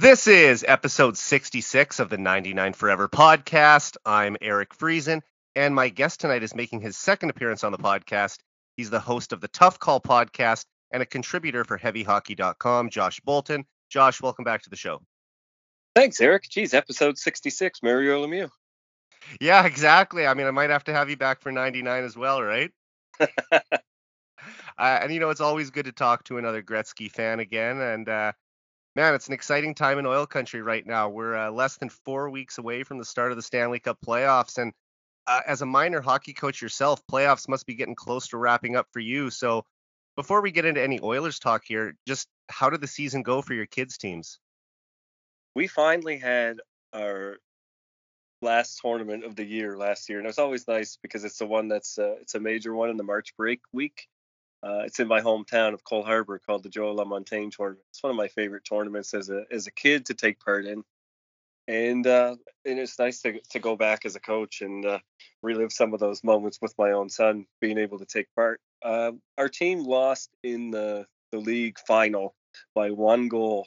This is episode 66 of the 99 Forever podcast. I'm Eric Friesen, and my guest tonight is making his second appearance on the podcast. He's the host of the Tough Call podcast and a contributor for HeavyHockey.com, Josh Boulton. Josh, welcome back to the show. Thanks, Eric. Geez, episode 66, Mario Lemieux. Yeah, exactly. I mean, I might have to have you back for 99 as well, right? uh, and you know, it's always good to talk to another Gretzky fan again. And uh, man, it's an exciting time in oil country right now. We're uh, less than four weeks away from the start of the Stanley Cup playoffs, and uh, as a minor hockey coach yourself, playoffs must be getting close to wrapping up for you. So, before we get into any Oilers talk here, just how did the season go for your kids' teams? We finally had our last tournament of the year last year, and it's always nice because it's the one that's uh, it's a major one in the March break week. Uh, it's in my hometown of Cole Harbour called the Joe LaMontagne tournament. It's one of my favorite tournaments as a as a kid to take part in, and uh, and it's nice to to go back as a coach and uh, relive some of those moments with my own son being able to take part. Uh, our team lost in the the league final by one goal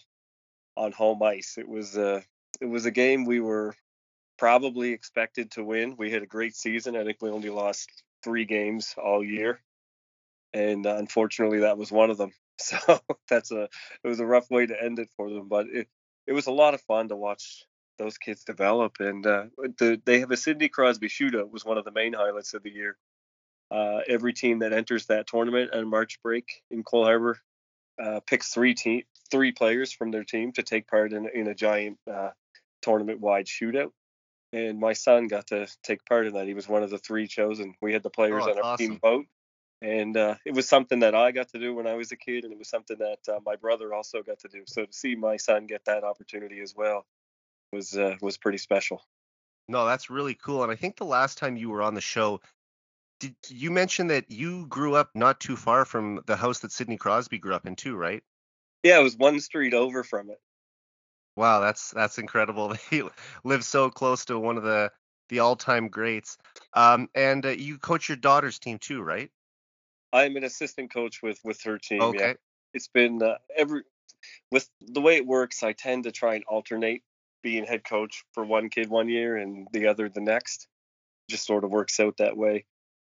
on home ice. It was a it was a game we were probably expected to win. We had a great season. I think we only lost three games all year, and uh, unfortunately, that was one of them. So that's a it was a rough way to end it for them, but it it was a lot of fun to watch those kids develop. And uh, the, they have a Sidney Crosby shootout was one of the main highlights of the year. Uh, every team that enters that tournament on March break in Cole Harbour uh, picks three team three players from their team to take part in in a giant uh, tournament wide shootout and my son got to take part in that. He was one of the three chosen. We had the players oh, on our awesome. team vote, and uh, it was something that I got to do when I was a kid, and it was something that uh, my brother also got to do. So to see my son get that opportunity as well was uh, was pretty special. No, that's really cool. And I think the last time you were on the show, did you mention that you grew up not too far from the house that Sidney Crosby grew up in too, right? Yeah, it was one street over from it. Wow, that's that's incredible. He lives so close to one of the the all-time greats. Um, and uh, you coach your daughter's team too, right? I'm an assistant coach with with her team. Okay. Yeah. It's been uh, every with the way it works. I tend to try and alternate being head coach for one kid one year and the other the next. Just sort of works out that way.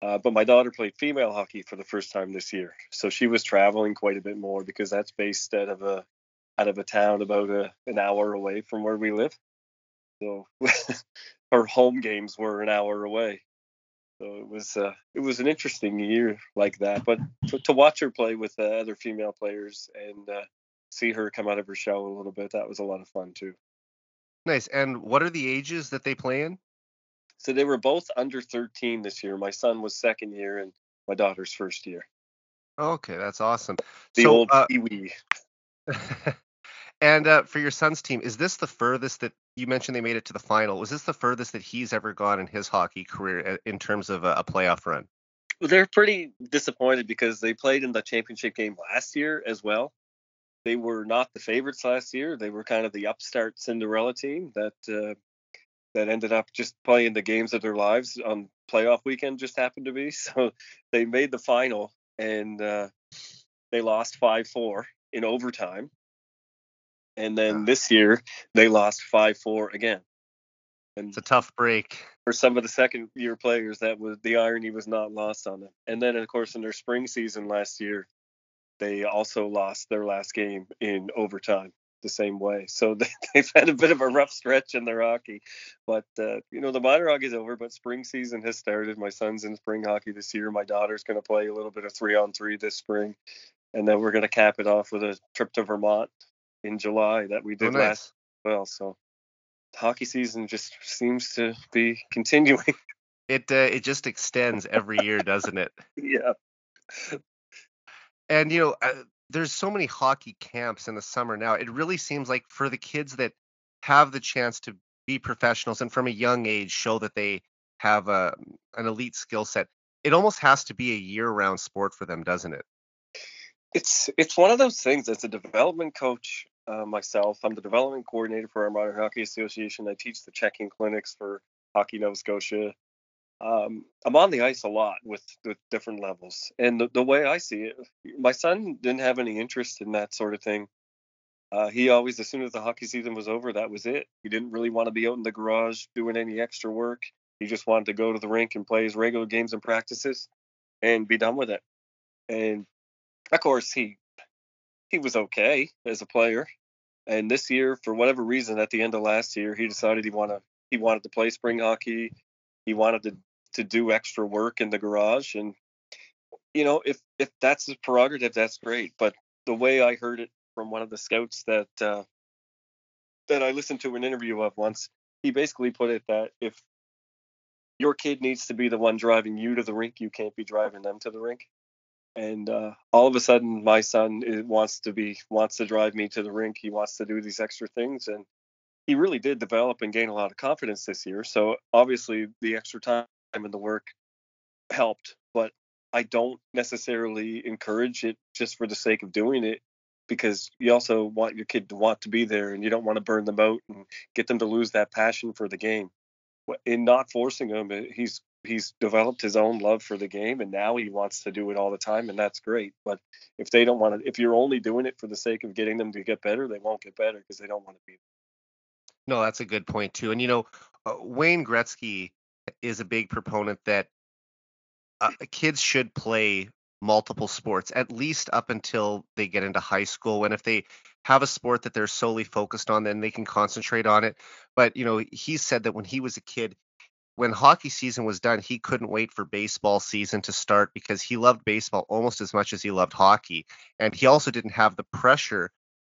Uh, but my daughter played female hockey for the first time this year, so she was traveling quite a bit more because that's based out of a out of a town about a, an hour away from where we live. So her home games were an hour away. So it was uh, it was an interesting year like that. But to, to watch her play with uh, other female players and uh, see her come out of her shell a little bit, that was a lot of fun too. Nice. And what are the ages that they play in? So they were both under 13 this year. My son was second year, and my daughter's first year. Okay, that's awesome. The so, old uh, Pee-wee. and uh, for your son's team, is this the furthest that you mentioned they made it to the final? Was this the furthest that he's ever gone in his hockey career uh, in terms of a, a playoff run? They're pretty disappointed because they played in the championship game last year as well. They were not the favorites last year. They were kind of the upstart Cinderella team that uh, that ended up just playing the games of their lives on playoff weekend. Just happened to be so they made the final and uh, they lost five four in overtime. And then this year they lost five four again. And It's a tough break. for some of the second year players, that was the irony was not lost on them. And then of course in their spring season last year, they also lost their last game in overtime the same way. So they, they've had a bit of a rough stretch in their hockey. But uh, you know the minor hockey is over, but spring season has started. My son's in spring hockey this year. My daughter's going to play a little bit of three on three this spring, and then we're going to cap it off with a trip to Vermont in July that we Oh, did nice. last well. So hockey season just seems to be continuing. It uh, it just extends every year, doesn't it? yeah. And you know, uh, there's so many hockey camps in the summer now. It really seems like for the kids that have the chance to be professionals and from a young age show that they have a an elite skill set, it almost has to be a year-round sport for them, doesn't it? it's it's one of those things as a development coach uh, myself i'm the development coordinator for our modern hockey association i teach the checking clinics for hockey nova scotia um, i'm on the ice a lot with, with different levels and the, the way i see it my son didn't have any interest in that sort of thing Uh, he always, as soon as the hockey season was over, that was it. He didn't really want to be out in the garage doing any extra work. He just wanted to go to the rink and play his regular games and practices and be done with it. And of course, he he was okay as a player. And this year, for whatever reason, at the end of last year, he decided he wanted he wanted to play spring hockey. He wanted to to do extra work in the garage, and you know, if if that's his prerogative, that's great. But the way I heard it from one of the scouts that uh, that I listened to an interview of once, he basically put it that if your kid needs to be the one driving you to the rink, you can't be driving them to the rink and uh, all of a sudden my son wants to be wants to drive me to the rink. He wants to do these extra things and he really did develop and gain a lot of confidence this year. So obviously the extra time and the work helped but i don't necessarily encourage it just for the sake of doing it because you also want your kid to want to be there and you don't want to burn them out and get them to lose that passion for the game. In not forcing him he's he's developed his own love for the game and now he wants to do it all the time and that's great. But if they don't want to if you're only doing it for the sake of getting them to get better they won't get better because they don't want to be no that's a good point too. And you know uh, wayne gretzky is a big proponent that uh, kids should play multiple sports at least up until they get into high school and if they have a sport that they're solely focused on then they can concentrate on it. But you know he said that when he was a kid when hockey season was done, he couldn't wait for baseball season to start because he loved baseball almost as much as he loved hockey. And he also didn't have the pressure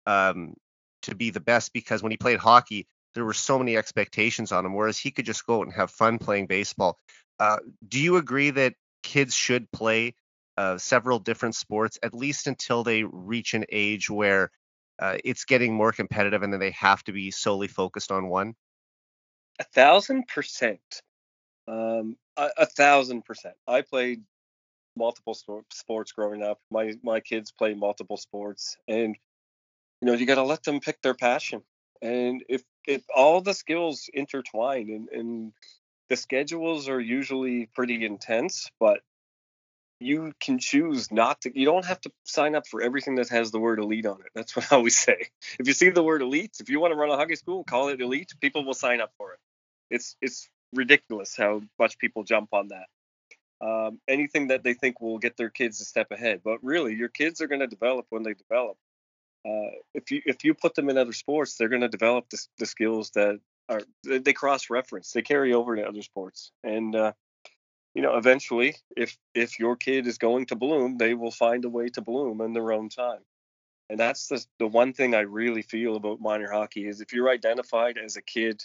um, to be the best because when he played hockey, there were so many expectations on him, whereas he could just go out and have fun playing baseball. Uh, do you agree that kids should play uh, several different sports, at least until they reach an age where uh, it's getting more competitive and then they have to be solely focused on one? A thousand percent. Um, a, a thousand percent. I played multiple sports growing up. My my kids play multiple sports, and you know you got to let them pick their passion. And if if all the skills intertwine, and, and the schedules are usually pretty intense, but you can choose not to. You don't have to sign up for everything that has the word elite on it. That's what I always say. If you see the word elite, if you want to run a hockey school, call it elite. People will sign up for it. It's it's ridiculous how much people jump on that. Um, anything that they think will get their kids a step ahead, but really, your kids are going to develop when they develop. Uh, if you if you put them in other sports, they're going to develop the, the, skills that are they cross reference. They carry over to other sports, and uh, you know, eventually, if if your kid is going to bloom, they will find a way to bloom in their own time. And that's the the one thing I really feel about minor hockey is if you're identified as a kid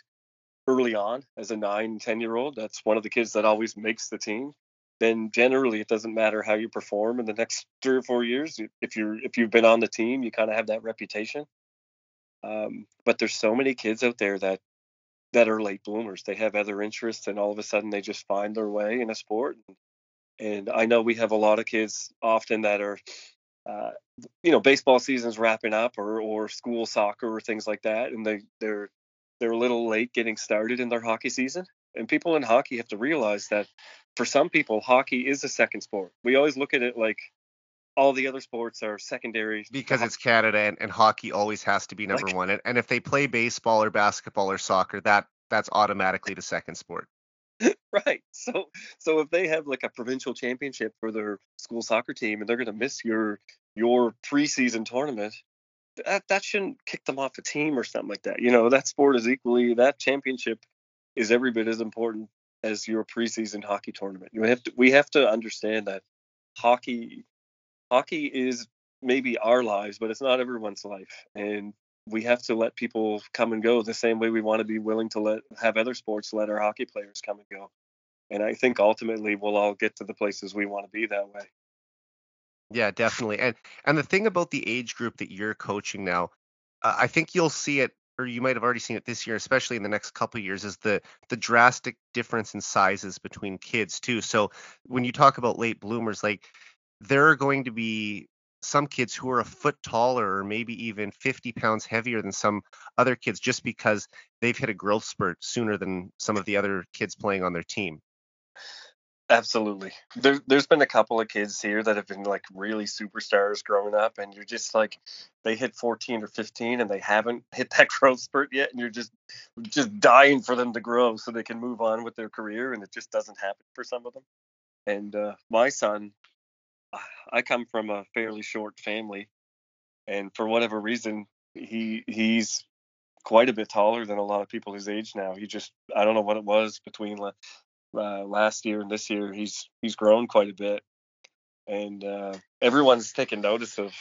early on as a nine, 10 year old, that's one of the kids that always makes the team. Then generally it doesn't matter how you perform in the next three or four years. If you're if you've been on the team, you kind of have that reputation. Um, but there's so many kids out there that that are late bloomers. They have other interests, and all of a sudden they just find their way in a sport. And, I know we have a lot of kids often that are, uh, you know, baseball season's wrapping up, or or school soccer or things like that, and they they're they're a little late getting started in their hockey season. And people in hockey have to realize that for some people, hockey is a second sport. We always look at it like all the other sports are secondary because it's Canada and, and, hockey always has to be number like, one. And, and if they play baseball or basketball or soccer, that that's automatically the second sport. right. So so if they have like a provincial championship for their school soccer team and they're going to miss your your preseason tournament, that that shouldn't kick them off a team or something like that. You know, that sport is equally that championship is every bit as important as your preseason hockey tournament. You have to we have to understand that hockey hockey is maybe our lives, but it's not everyone's life. And we have to let people come and go the same way we want to be willing to let have other sports let our hockey players come and go. And I think ultimately we'll all get to the places we want to be that way. Yeah, definitely. And and the thing about the age group that you're coaching now, uh, I think you'll see it or you might have already seen it this year, especially in the next couple years, is the the drastic difference in sizes between kids too. So when you talk about late bloomers, like there are going to be some kids who are a foot taller or maybe even 50 pounds heavier than some other kids just because they've hit a growth spurt sooner than some of the other kids playing on their team. Absolutely. There, there's been a couple of kids here that have been like really superstars growing up, and you're just like, they hit 14 or 15 and they haven't hit that growth spurt yet, and you're just, just dying for them to grow so they can move on with their career, and it just doesn't happen for some of them. And uh, my son, I come from a fairly short family, and for whatever reason, he he's quite a bit taller than a lot of people his age now. He just I don't know what it was between uh, last year and this year. He's he's grown quite a bit, and uh, everyone's taken notice of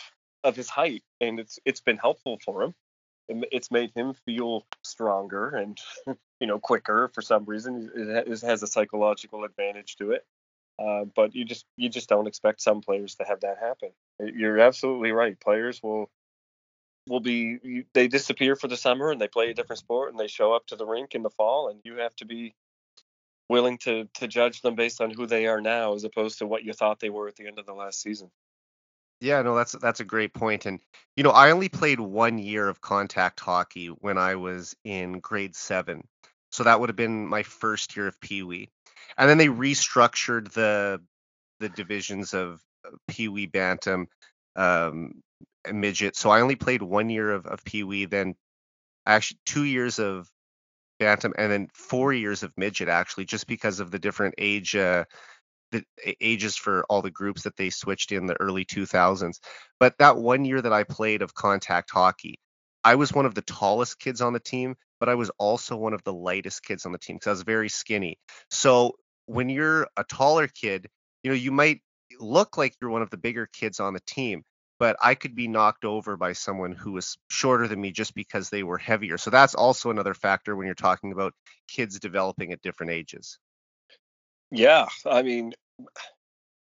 of his height, and it's it's been helpful for him. It's made him feel stronger and you know quicker for some reason. It has a psychological advantage to it. Uh, but you just you just don't expect some players to have that happen. You're absolutely right. Players will will be they disappear for the summer and they play a different sport and they show up to the rink in the fall and you have to be willing to to judge them based on who they are now as opposed to what you thought they were at the end of the last season. Yeah, no, that's that's a great point. And you know, I only played one year of contact hockey when I was in grade seven, so that would have been my first year of Pee Wee and then they restructured the the divisions of Pee Wee Bantam, um, midget. So I only played one year of, of Pee Wee, then actually two years of Bantam, and then four years of midget actually, just because of the different age uh, the ages for all the groups that they switched in the early 2000s. But that one year that I played of contact hockey, I was one of the tallest kids on the team, but I was also one of the lightest kids on the team because I was very skinny. So when you're a taller kid, you know, you might look like you're one of the bigger kids on the team, but I could be knocked over by someone who was shorter than me just because they were heavier. So that's also another factor when you're talking about kids developing at different ages. Yeah, I mean,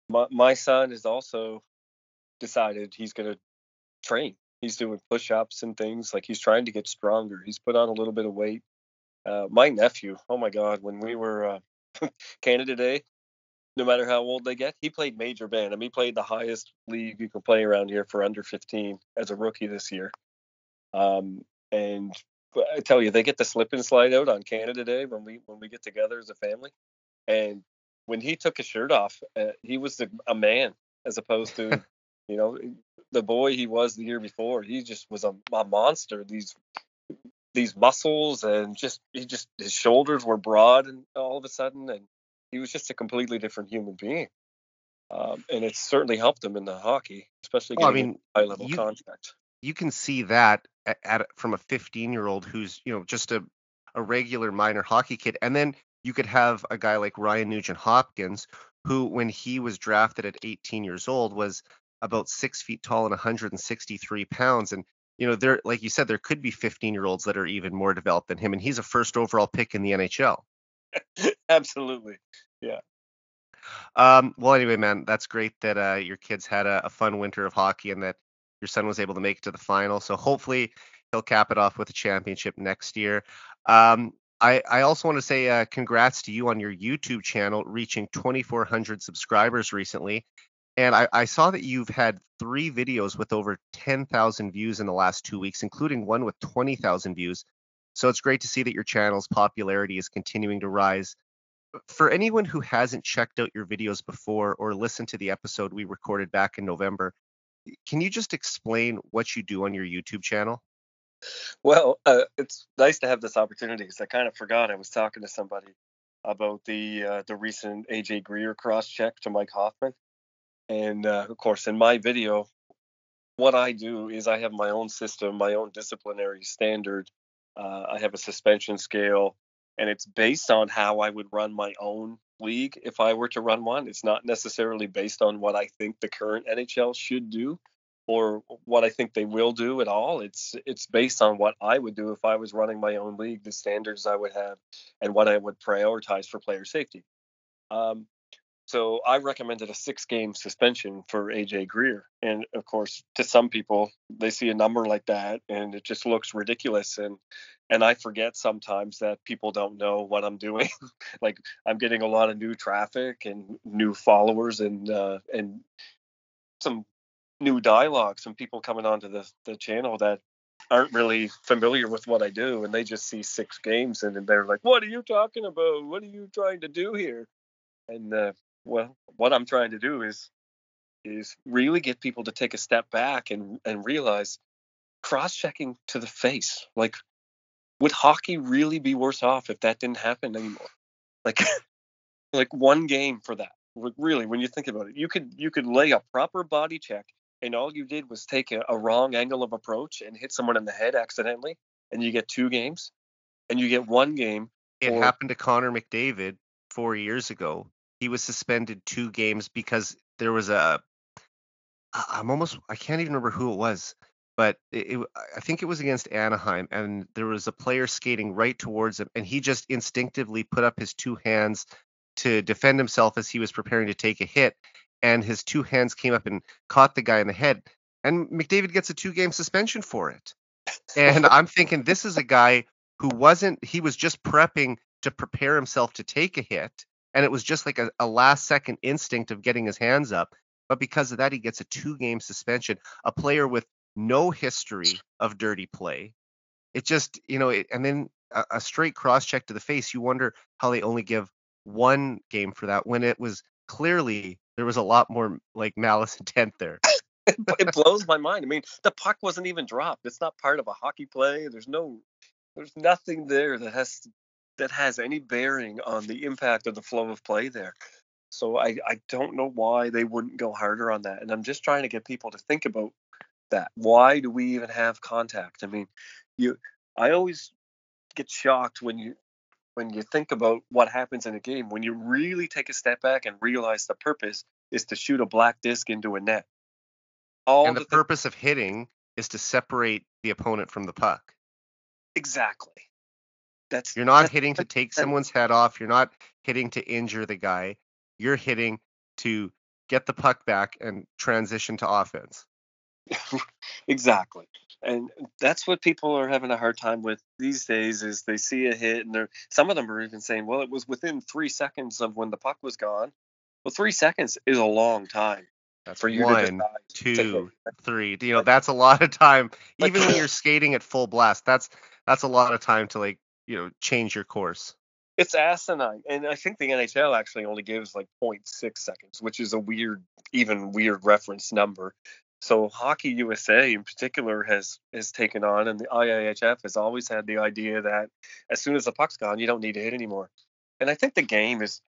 my my son has also decided he's going to train he's doing push-ups and things like he's trying to get stronger he's put on a little bit of weight uh, my nephew oh my god when we were uh, canada day no matter how old they get he played major band I mean, he played the highest league you can play around here for under 15 as a rookie this year um, and i tell you they get the slip and slide out on canada day when we when we get together as a family and when he took his shirt off uh, he was a, a man as opposed to you know the boy he was the year before. He just was a, a monster. These these muscles and just he just his shoulders were broad and all of a sudden and he was just a completely different human being. Um, and it's certainly helped him in the hockey, especially getting well, I mean, high level you, contact. You can see that at, at, from a 15 year old who's you know just a a regular minor hockey kid, and then you could have a guy like Ryan Nugent Hopkins, who when he was drafted at 18 years old was about six feet tall and 163 pounds. And you know, there, like you said, there could be 15 year olds that are even more developed than him, and he's a first overall pick in the NHL. Absolutely, yeah. Um, well, anyway, man, that's great that uh, your kids had a, a, fun winter of hockey and that your son was able to make it to the final. So hopefully he'll cap it off with a championship next year. Um, I, I also want to say uh, congrats to you on your YouTube channel reaching 2,400 subscribers recently. And I, I, saw that you've had three videos with over 10,000 views in the last two weeks, including one with 20,000 views. So it's great to see that your channel's popularity is continuing to rise. For anyone who hasn't checked out your videos before or listened to the episode we recorded back in November, can you just explain what you do on your YouTube channel? Well, uh, it's nice to have this opportunity because I kind of forgot I was talking to somebody about the uh, the recent AJ Greer cross check to Mike Hoffman. And uh, of course, in my video, what I do is I have my own system, my own disciplinary standard. Uh, I have a suspension scale, and it's based on how I would run my own league if I were to run one. It's not necessarily based on what I think the current NHL should do or what I think they will do at all. It's it's based on what I would do if I was running my own league, the standards I would have, and what I would prioritize for player safety. Um, so I recommended a six game suspension for AJ Greer. And of course, to some people, they see a number like that and it just looks ridiculous. And and I forget sometimes that people don't know what I'm doing. like I'm getting a lot of new traffic and new followers and uh, and some new dialogue, some people coming onto the, the channel that aren't really familiar with what I do and they just see six games and they're like, What are you talking about? What are you trying to do here? And uh, well, what I'm trying to do is is really get people to take a step back and and realize cross-checking to the face. Like, would hockey really be worse off if that didn't happen anymore? Like, like one game for that. Really, when you think about it, you could you could lay a proper body check, and all you did was take a, a wrong angle of approach and hit someone in the head accidentally, and you get two games, and you get one game. It happened to Connor McDavid four years ago. He was suspended two games because there was a. I'm almost I can't even remember who it was, but it, it, I think it was against Anaheim, and there was a player skating right towards him, and he just instinctively put up his two hands to defend himself as he was preparing to take a hit, and his two hands came up and caught the guy in the head, and McDavid gets a two-game suspension for it. And I'm thinking this is a guy who wasn't he was just prepping to prepare himself to take a hit, and it was just like a, a last-second instinct of getting his hands up. But because of that, he gets a two-game suspension. A player with no history of dirty play. It just, you know, it, and then a, a straight cross check to the face. You wonder how they only give one game for that when it was clearly there was a lot more like malice intent there. it blows my mind. I mean, the puck wasn't even dropped. It's not part of a hockey play. There's no, there's nothing there that has that has any bearing on the impact of the flow of play there. So I, I don't know why they wouldn't go harder on that. And I'm just trying to get people to think about that? Why do we even have contact? I mean, you I always get shocked when you when you think about what happens in a game when you really take a step back and realize the purpose is to shoot a black disc into a net. All and the, the purpose th- of hitting is to separate the opponent from the puck. Exactly. That's You're not that's, hitting to take someone's head off, you're not hitting to injure the guy. You're hitting to get the puck back and transition to offense. exactly. And that's what people are having a hard time with these days is they see a hit and they're some of them are even saying, well, it was within three seconds of when the puck was gone. Well, three seconds is a long time. That's for you one, two, three. You know, that's a lot of time. Even when you're skating at full blast, that's that's a lot of time to like, you know, change your course. It's asinine. And I think the NHL actually only gives like 0.6 seconds, which is a weird, even weird reference number. So Hockey USA in particular has has taken on, and the IIHF has always had the idea that as soon as the puck's gone, you don't need to hit anymore. And I think the game is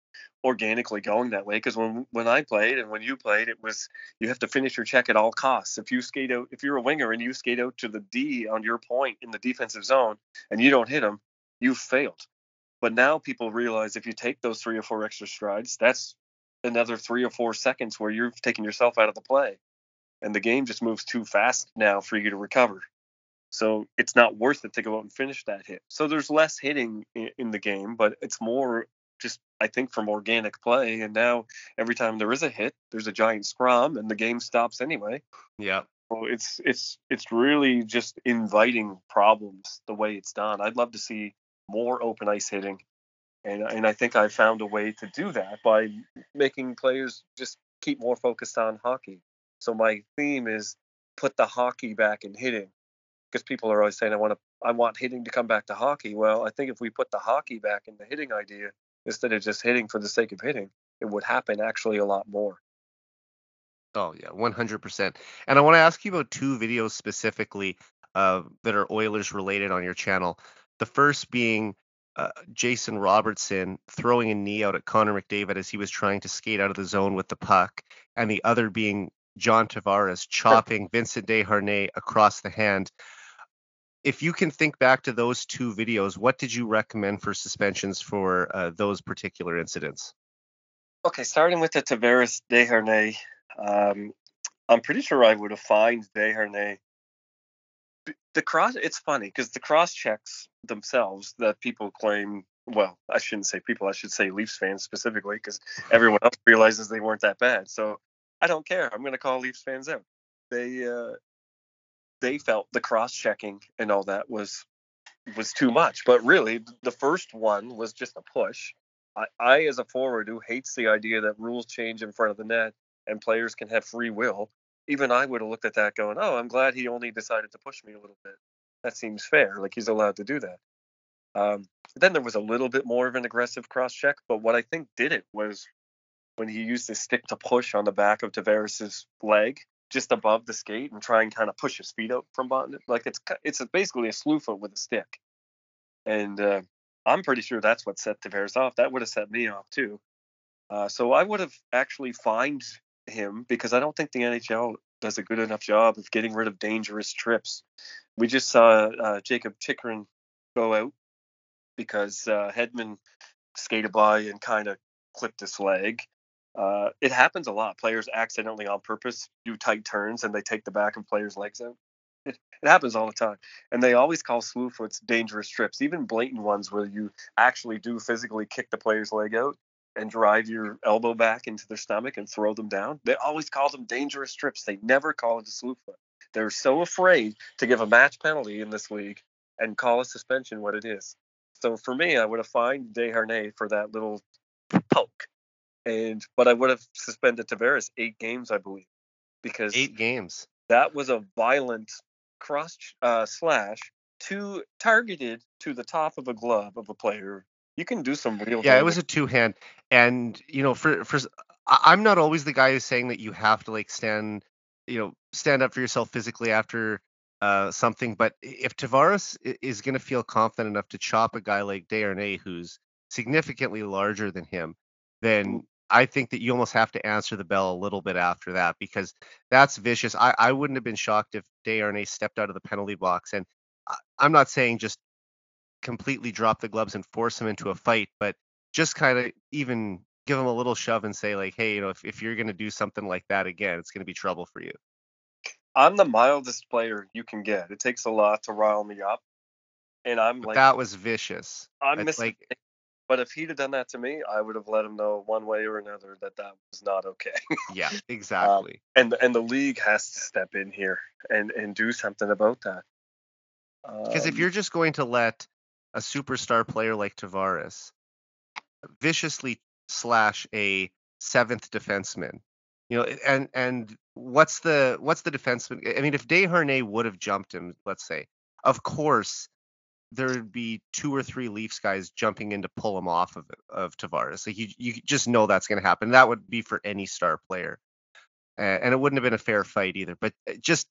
organically going that way because when when I played and when you played, it was you have to finish your check at all costs. If you skate out, if you're a winger and you skate out to the D on your point in the defensive zone and you don't hit them, you've failed. But now people realize if you take those three or four extra strides, that's another three or four seconds where you've taken yourself out of the play and the game just moves too fast now for you to recover. So it's not worth it to go out and finish that hit. So there's less hitting in, the game, but it's more just I think from organic play. And now every time there is a hit, there's a giant scrum, and the game stops anyway. Yeah. So it's it's it's really just inviting problems the way it's done. I'd love to see more open ice hitting, and and I think I found a way to do that by making players just keep more focused on hockey. So my theme is put the hockey back in hitting because people are always saying I want to I want hitting to come back to hockey. Well, I think if we put the hockey back in the hitting idea instead of just hitting for the sake of hitting, it would happen actually a lot more. Oh yeah, 100%. And I want to ask you about two videos specifically uh, that are Oilers related on your channel. The first being uh, Jason Robertson throwing a knee out at Connor McDavid as he was trying to skate out of the zone with the puck, and the other being John Tavares chopping Vincent Desharnais across the hand. If you can think back to those two videos, what did you recommend for suspensions for uh, those particular incidents? Okay, starting with the Tavares Desharnais, um, I'm pretty sure I would have fined Desharnais. The cross, it's funny because the cross checks themselves that people claim well, I shouldn't say people, I should say Leafs fans specifically, because everyone else realizes they weren't that bad. So I don't care. I'm going to call Leafs fans out. They uh, they felt the cross checking and all that was was too much. But really, the first one was just a push. I, I, as a forward who hates the idea that rules change in front of the net and players can have free will, even I would have looked at that going, "Oh, I'm glad he only decided to push me a little bit. That seems fair. Like he's allowed to do that." Um, then there was a little bit more of an aggressive cross check, but what I think did it was when he used his stick to push on the back of Tavares's leg just above the skate and try and kind of push his feet out from it. Like it's it's basically a slew foot with a stick. And uh, I'm pretty sure that's what set Tavares off. That would have set me off too. Uh, so I would have actually fined him because I don't think the NHL does a good enough job of getting rid of dangerous trips. We just saw uh, Jakob Chychrun go out because uh, Hedman skated by and kind of clipped his leg. Uh, it happens a lot. Players accidentally on purpose do tight turns and they take the back of players' legs out. It, it happens all the time. And they always call slew foots dangerous trips, even blatant ones where you actually do physically kick the player's leg out and drive your elbow back into their stomach and throw them down. They always call them dangerous trips. They never call it a slew foot. They're so afraid to give a match penalty in this league and call a suspension what it is. So for me, I would have fined Desharnais for that little poke and but I would have suspended Tavares eight games, I believe, because eight games. That was a violent cross uh, slash to targeted to the top of a glove of a player. You can do some real. Yeah, damage. it was a two hand, and you know, for for I'm not always the guy who's saying that you have to like stand, you know, stand up for yourself physically after uh, something. But if Tavares is going to feel confident enough to chop a guy like Desharnais, who's significantly larger than him, then I think that you almost have to answer the bell a little bit after that because that's vicious. I, I wouldn't have been shocked if Desharnais stepped out of the penalty box. And I, I'm not saying just completely drop the gloves and force him into a fight, but just kind of even give him a little shove and say, like, hey, you know, if, if you're going to do something like that again, it's going to be trouble for you. I'm the mildest player you can get. It takes a lot to rile me up. And I'm but like, that was vicious. I'm missing like, but if he'd have done that to me, I would have let him know one way or another that that was not okay. yeah, um, exactly. Um, and and the league has to step in here and and do something about that. Because um, if you're just going to let a superstar player like Tavares viciously slash a seventh defenseman, you know, and and what's the what's the defenseman? I mean, if Desharnais would have jumped him, let's say, of course there'd be two or three Leafs guys jumping in to pull him off of of Tavares. Like you, you just know that's going to happen. That would be for any star player, and it wouldn't have been a fair fight either. But uh, just,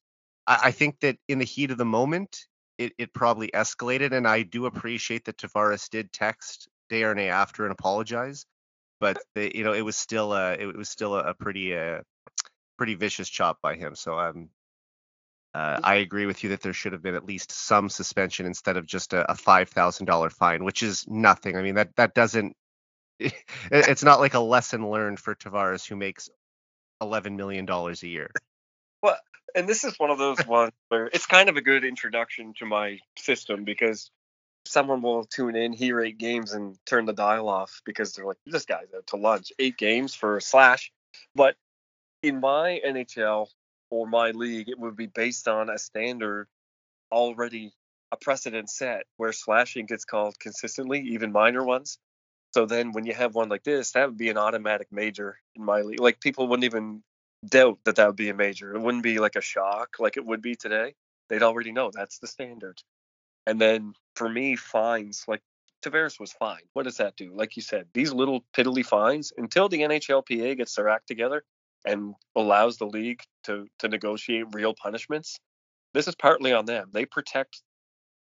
I, I think that in the heat of the moment, it, it probably escalated, and I do appreciate that Tavares did text Desharnais after and apologize. But the, you know, it was still a, it was still a, pretty, uh, pretty vicious chop by him. So I'm uh, I agree with you that there should have been at least some suspension instead of just a, a five thousand dollar fine, which is nothing. I mean that that doesn't. It's not like a lesson learned for Tavares, who makes eleven million dollars a year. Well, and this is one of those ones where it's kind of a good introduction to my system because someone will tune in, hear eight games, and turn the dial off because they're like, "This guy's out to lunch." Eight games for slash, but in my NHL or my league, it would be based on a standard already a precedent set where slashing gets called consistently, even minor ones. So then when you have one like this, that would be an automatic major in my league. Like people wouldn't even doubt that that would be a major. It wouldn't be like a shock like it would be today. They'd already know that's the standard. And then for me, fines like Tavares was fine. What does that do? Like you said, these little piddly fines until the NHLPA gets their act together, and allows the league to to negotiate real punishments. This is partly on them. They protect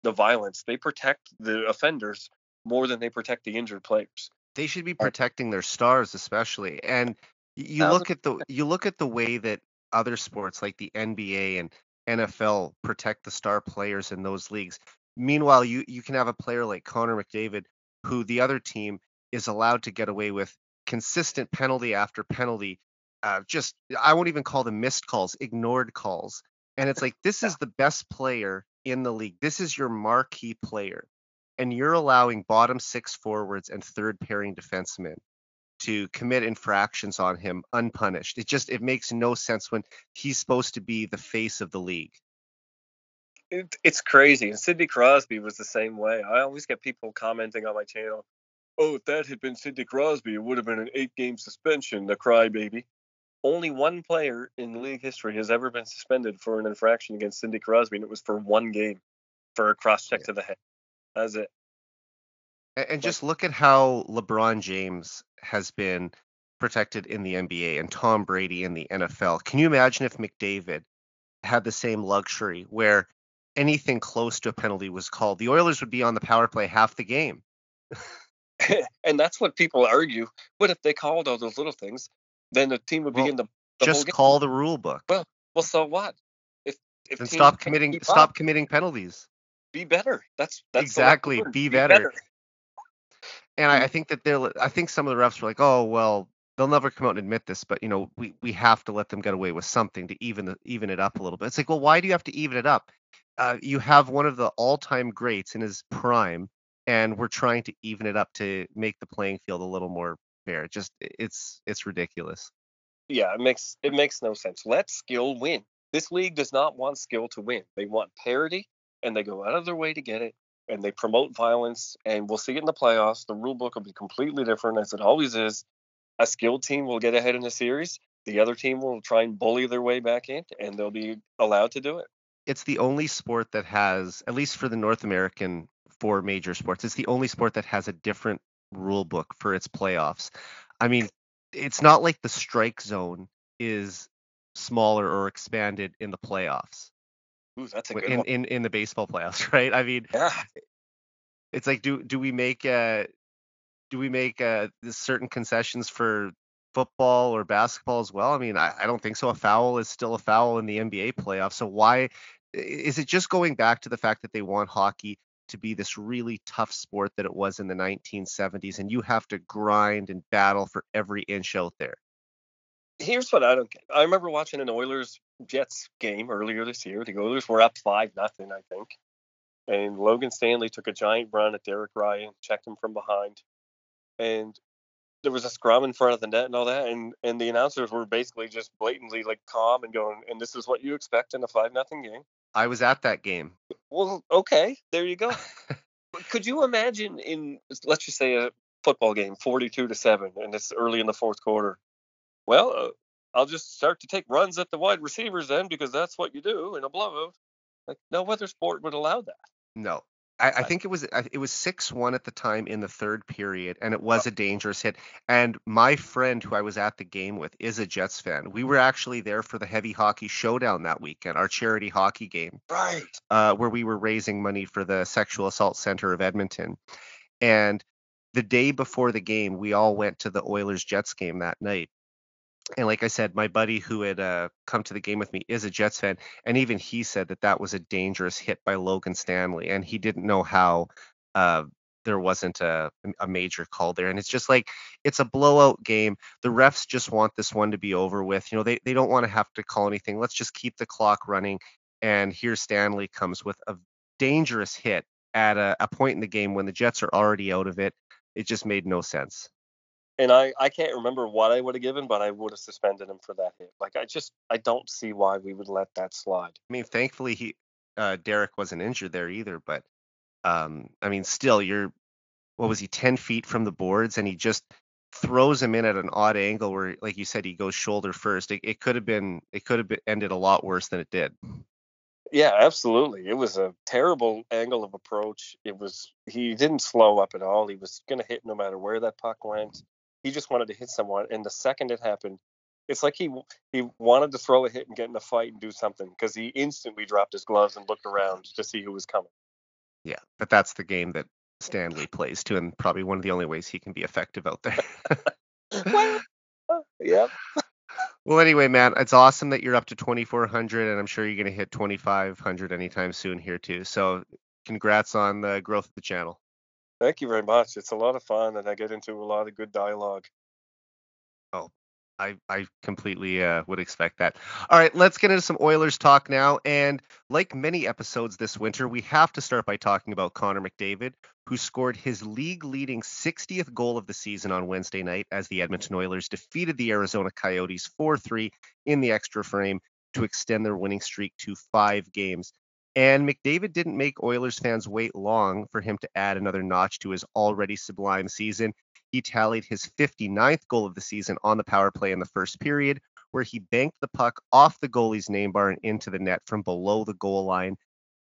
the violence. They protect the offenders more than they protect the injured players. They should be protecting their stars especially. And you look at the you look at the way that other sports like the NBA and NFL protect the star players in those leagues. Meanwhile, you you can have a player like Connor McDavid who the other team is allowed to get away with consistent penalty after penalty uh, just I won't even call them missed calls, ignored calls. And it's like this is the best player in the league. This is your marquee player, and you're allowing bottom six forwards and third pairing defensemen to commit infractions on him unpunished. It just it makes no sense when he's supposed to be the face of the league. It, it's crazy. And Sidney Crosby was the same way. I always get people commenting on my channel, "Oh, if that had been Sidney Crosby, it would have been an eight-game suspension." The crybaby only one player in league history has ever been suspended for an infraction against Sidney Crosby, and it was for one game for a cross check yeah. to the head. That's it. And, just look at how LeBron James has been protected in the NBA and Tom Brady in the NFL. Can you imagine if McDavid had the same luxury where anything close to a penalty was called? The Oilers would be on the power play half the game. and that's what people argue. But if they called all those little things, then the team would Well, be in the, the Just call the rule book Well, well, so what? If if teams stop committing stop up, committing penalties. be better. That's that's the right Exactly, be better. And I, I think that they'll. I think some of the refs were like, "Oh well, they'll never come out and admit this, but you know, we we have to let them get away with something to even the, even it up a little bit." It's like, well, why do you have to even it up? Uh, you have one of the all-time greats in his prime, and we're trying to even it up to make the playing field a little more fair. Just it's it's ridiculous. Yeah, it makes it makes no sense. Let skill win. This league does not want skill to win. They want parity, and they go out of their way to get it. And they promote violence, and we'll see it in the playoffs. The rule book will be completely different, as it always is. A skilled team will get ahead in the series. The other team will try and bully their way back in, and they'll be allowed to do it. It's the only sport that has, at least for the North American four major sports, it's the only sport that has a different rule book for its playoffs. I mean, it's not like the strike zone is smaller or expanded in the playoffs Ooh, that's a good in, one. in in the baseball playoffs, right? I mean, Yeah, it's like do do we make uh do we make uh certain concessions for football or basketball as well? I mean, I, I don't think so. A foul is still a foul in the NBA playoffs. So why is it just going back to the fact that they want hockey to be this really tough sport that it was in the 1970s and you have to grind and battle for every inch out there? Here's what I don't get. I remember watching an Oilers Jets game earlier this year. The Oilers were up five nothing, I think, and Logan Stanley took a giant run at Derek Ryan, checked him from behind, and there was a scrum in front of the net and all that, and and the announcers were basically just blatantly like calm and going, and this is what you expect in a five nothing game. I was at that game. Well, okay, there you go. Could you imagine in let's just say a football game, forty-two to seven, and it's early in the fourth quarter? Well, uh, I'll just start to take runs at the wide receivers then, because that's what you do in a blowout. Like no other sport would allow that. No. I, I think it was it was six one at the time in the third period, and it was a dangerous hit. And my friend who I was at the game with is a Jets fan. We were actually there for the heavy hockey showdown that weekend, our charity hockey game, Right. uh, where we were raising money for the Sexual Assault Center of Edmonton. And the day before the game, we all went to the Oilers Jets game that night. And like I said, my buddy who had uh, come to the game with me is a Jets fan, and even he said that that was a dangerous hit by Logan Stanley, and he didn't know how uh, there wasn't a, a major call there. And it's just like it's a blowout game. The refs just want this one to be over with. You know, they they don't want to have to call anything. Let's just keep the clock running. And here Stanley comes with a dangerous hit at a, a point in the game when the Jets are already out of it. It just made no sense. And I, I can't remember what I would have given, but I would have suspended him for that hit. Like I just I don't see why we would let that slide. I mean, thankfully he uh, Derek wasn't injured there either, but um, I mean, still, you're what was he, ten feet from the boards, and he just throws him in at an odd angle where, like you said, he goes shoulder first. It, it could have been, it could have been ended a lot worse than it did. Yeah, absolutely. It was a terrible angle of approach. It was he didn't slow up at all. He was going to hit no matter where that puck went. He just wanted to hit someone, and the second it happened, it's like he he wanted to throw a hit and get in a fight and do something because he instantly dropped his gloves and looked around to see who was coming. Yeah, but that's the game that Stanley plays to, and probably one of the only ways he can be effective out there. well, uh, yeah. well, anyway, man, it's awesome that you're up to 2,400, and I'm sure you're going to hit 2,500 anytime soon here too. So, congrats on the growth of the channel. Thank you very much. It's a lot of fun, and I get into a lot of good dialogue. Oh, I, I completely uh, would expect that. All right, let's get into some Oilers talk now. And like many episodes this winter, we have to start by talking about Connor McDavid, who scored his league leading 60th goal of the season on Wednesday night as the Edmonton Oilers defeated the Arizona Coyotes 4 3 in the extra frame to extend their winning streak to five games. And McDavid didn't make Oilers fans wait long for him to add another notch to his already sublime season. He tallied his 59th goal of the season on the power play in the first period, where he banked the puck off the goalie's name bar and into the net from below the goal line.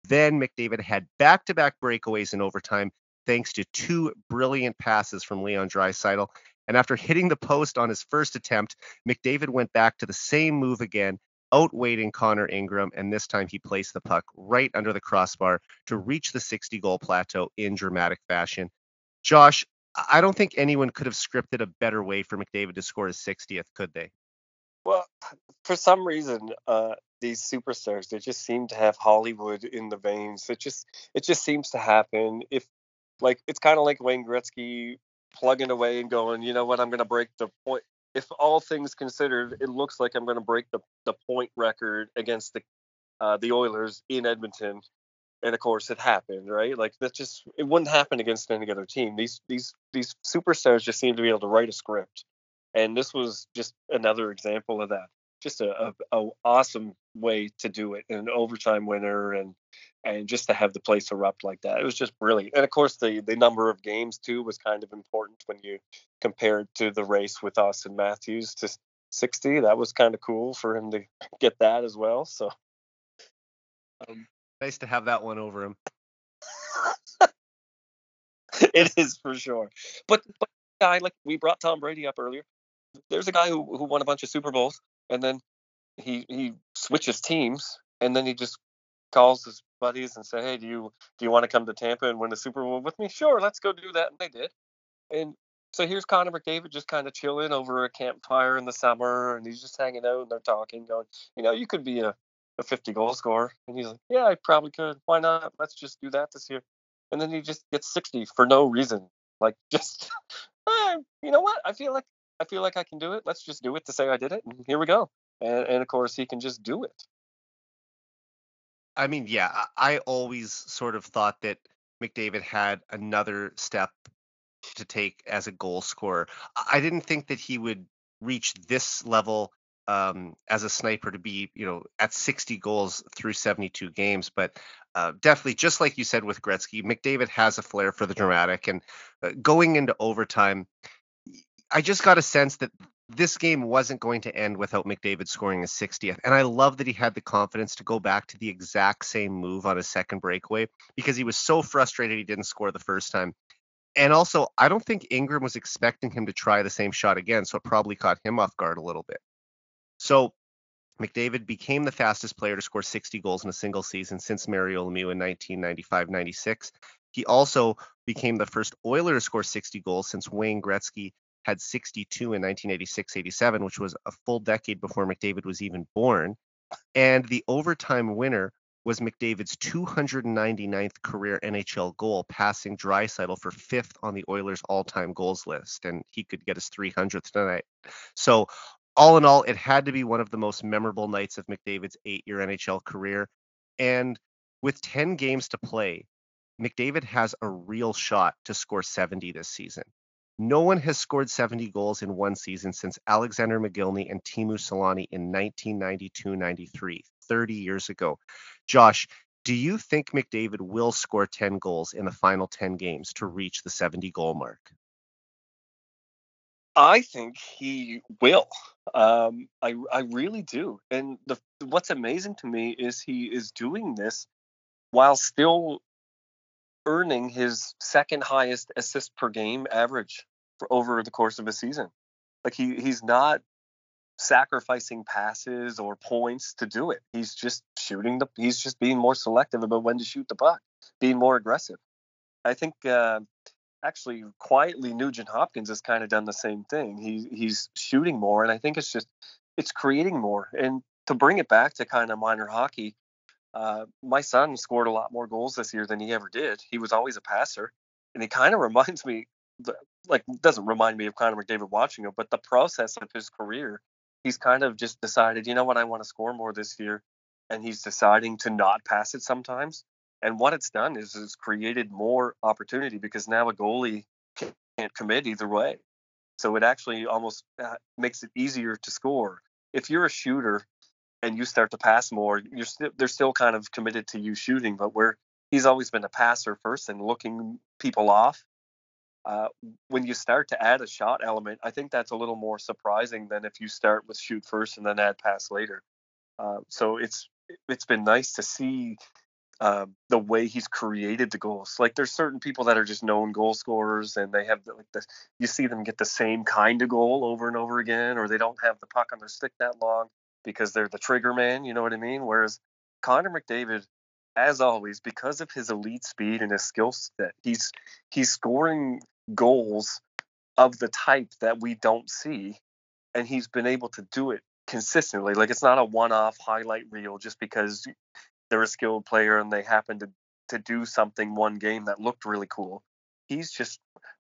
Then McDavid had back to back breakaways in overtime, thanks to two brilliant passes from Leon Draisaitl. And after hitting the post on his first attempt, McDavid went back to the same move again, outweighting Connor Ingram, and this time he placed the puck right under the crossbar to reach the 60 goal plateau in dramatic fashion. Josh, I don't think anyone could have scripted a better way for McDavid to score his 60th, could they? Well, for some reason, uh, these superstars they just seem to have Hollywood in the veins. It just it just seems to happen. If like it's kind of like Wayne Gretzky plugging away and going, you know what, I'm going to break the point. If all things considered, it looks like I'm going to break the, the point record against the uh, the Oilers in Edmonton, and of course it happened, right? Like that just it wouldn't happen against any other team. These these these superstars just seem to be able to write a script, and this was just another example of that. Just a, a, a awesome way to do it, an overtime winner, and and just to have the place erupt like that, it was just brilliant. And of course, the the number of games too was kind of important when you compared to the race with Auston Matthews to 60. That was kind of cool for him to get that as well. So um, nice to have that one over him. it is for sure. But but guy like we brought Tom Brady up earlier. There's a guy who, who won a bunch of Super Bowls and then he he switches teams and then he just calls his buddies and say, "Hey, do you do you want to come to Tampa and win the Super Bowl with me?" Sure, let's go do that, and they did. And so here's Connor McDavid just kind of chilling over a campfire in the summer, and he's just hanging out and they're talking, going, "You know, you could be a, a 50 goal scorer," and he's like, "Yeah, I probably could. Why not? Let's just do that this year." And then he just gets 60 for no reason, like just, you know what? I feel like I feel like I can do it. Let's just do it to say I did it, and here we go. And, and of course, he can just do it. I mean, yeah, I always sort of thought that McDavid had another step to take as a goal scorer. I didn't think that he would reach this level um, as a sniper to be, you know, at 60 goals through 72 games. But uh, definitely, just like you said with Gretzky, McDavid has a flair for the dramatic. And uh, going into overtime, I just got a sense that this game wasn't going to end without McDavid scoring his 60th. And I love that he had the confidence to go back to the exact same move on his second breakaway because he was so frustrated he didn't score the first time. And also, I don't think Ingram was expecting him to try the same shot again, so it probably caught him off guard a little bit. So McDavid became the fastest player to score 60 goals in a single season since Mario Lemieux in 1995-96. He also became the first Oiler to score 60 goals since Wayne Gretzky had 62 in 1986-87, which was a full decade before McDavid was even born. And the overtime winner was McDavid's 299th career NHL goal, passing Draisaitl for fifth on the Oilers' all-time goals list, and he could get his 300th tonight. So, all in all, it had to be one of the most memorable nights of McDavid's eight-year NHL career. And with 10 games to play, McDavid has a real shot to score 70 this season. No one has scored 70 goals in one season since Alexander Mogilny and Teemu Selanne in 1992-93, 30 years ago. Josh, do you think McDavid will score 10 goals in the final 10 games to reach the 70 goal mark? I think he will. Um, I I really do. And the what's amazing to me is he is doing this while still earning his second highest assist per game average for over the course of a season. Like he he's not sacrificing passes or points to do it. He's just shooting the he's just being more selective about when to shoot the puck, being more aggressive. I think uh, actually quietly Nugent Hopkins has kind of done the same thing. He he's shooting more and I think it's just it's creating more. And to bring it back to kind of minor hockey, uh, my son scored a lot more goals this year than he ever did. He was always a passer, and he kind of reminds me, like, doesn't remind me of Connor McDavid watching him, but the process of his career, he's kind of just decided, you know what, I want to score more this year, and he's deciding to not pass it sometimes. And what it's done is it's created more opportunity because now a goalie can't commit either way. So it actually almost uh, makes it easier to score. If you're a shooter and you start to pass more, you're st- they're still kind of committed to you shooting. But where he's always been a passer first and looking people off, uh, when you start to add a shot element, I think that's a little more surprising than if you start with shoot first and then add pass later. Uh, so it's it's been nice to see uh, the way he's created the goals. Like there's certain people that are just known goal scorers, and they have like this. You see them get the same kind of goal over and over again, or they don't have the puck on their stick that long because they're the trigger man. You know what I mean? Whereas Connor McDavid, as always, because of his elite speed and his skill set, he's he's scoring goals of the type that we don't see, and he's been able to do it consistently. Like it's not a one-off highlight reel just because they're a skilled player and they happen to to do something one game that looked really cool. He's just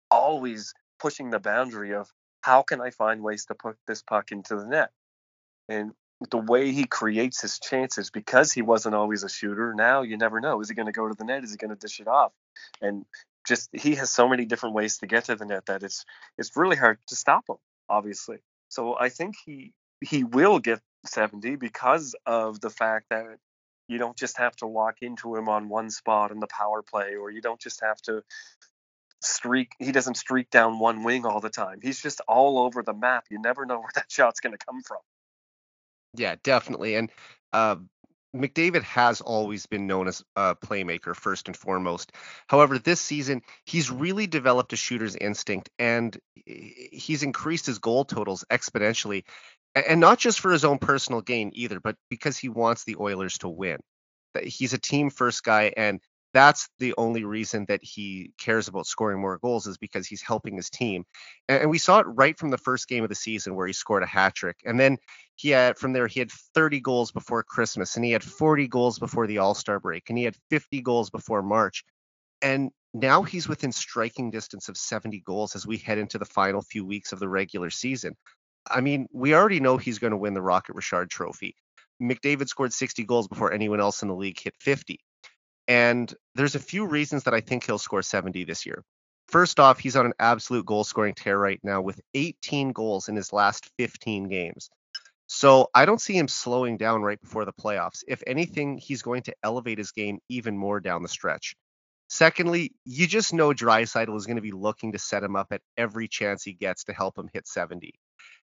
always pushing the boundary of how can I find ways to put this puck into the net. And the way he creates his chances because he wasn't always a shooter. Now you never know. Is he going to go to the net? Is he going to dish it off? And just he has so many different ways to get to the net that it's it's really hard to stop him. Obviously, so I think he he will get 70 because of the fact that you don't just have to lock into him on one spot in the power play, or you don't just have to streak. He doesn't streak down one wing all the time. He's just all over the map. You never know where that shot's going to come from. Yeah, definitely. And uh, McDavid has always been known as a playmaker first and foremost. However, this season he's really developed a shooter's instinct and he's increased his goal totals exponentially. And not just for his own personal gain either, but because he wants the Oilers to win. He's a team first guy and that's the only reason that he cares about scoring more goals is because he's helping his team. And, and we saw it right from the first game of the season where he scored a hat trick. And then he had from there he had 30 goals before Christmas and he had 40 goals before the All-Star break and he had 50 goals before March. And now he's within striking distance of 70 goals as we head into the final few weeks of the regular season. I mean, we already know he's going to win the Rocket Richard trophy. McDavid scored 60 goals before anyone else in the league hit 50. And there's a few reasons that I think he'll score 70 this year. First off, he's on an absolute goal scoring tear right now with 18 goals in his last 15 games. So I don't see him slowing down right before the playoffs. If anything, he's going to elevate his game even more down the stretch. Secondly, you just know Draisaitl is going to be looking to set him up at every chance he gets to help him hit 70.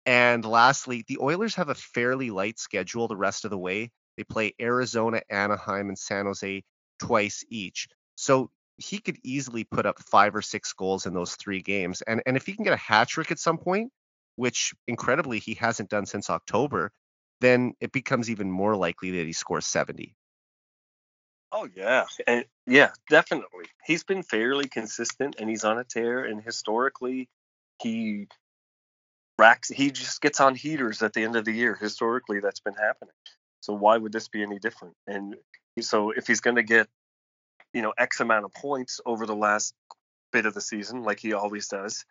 And lastly, the Oilers have a fairly light schedule the rest of the way. They play Arizona, Anaheim, and San Jose twice each. So he could easily put up five or six goals in those three games. And and if he can get a hat trick at some point, which incredibly he hasn't done since October, then it becomes even more likely that he scores 70. Oh yeah, and yeah, definitely. He's been fairly consistent, and he's on a tear. And historically, he racks. He just gets on heaters at the end of the year. Historically, that's been happening. So why would this be any different? And so if he's going to get, you know, X amount of points over the last bit of the season, like he always does,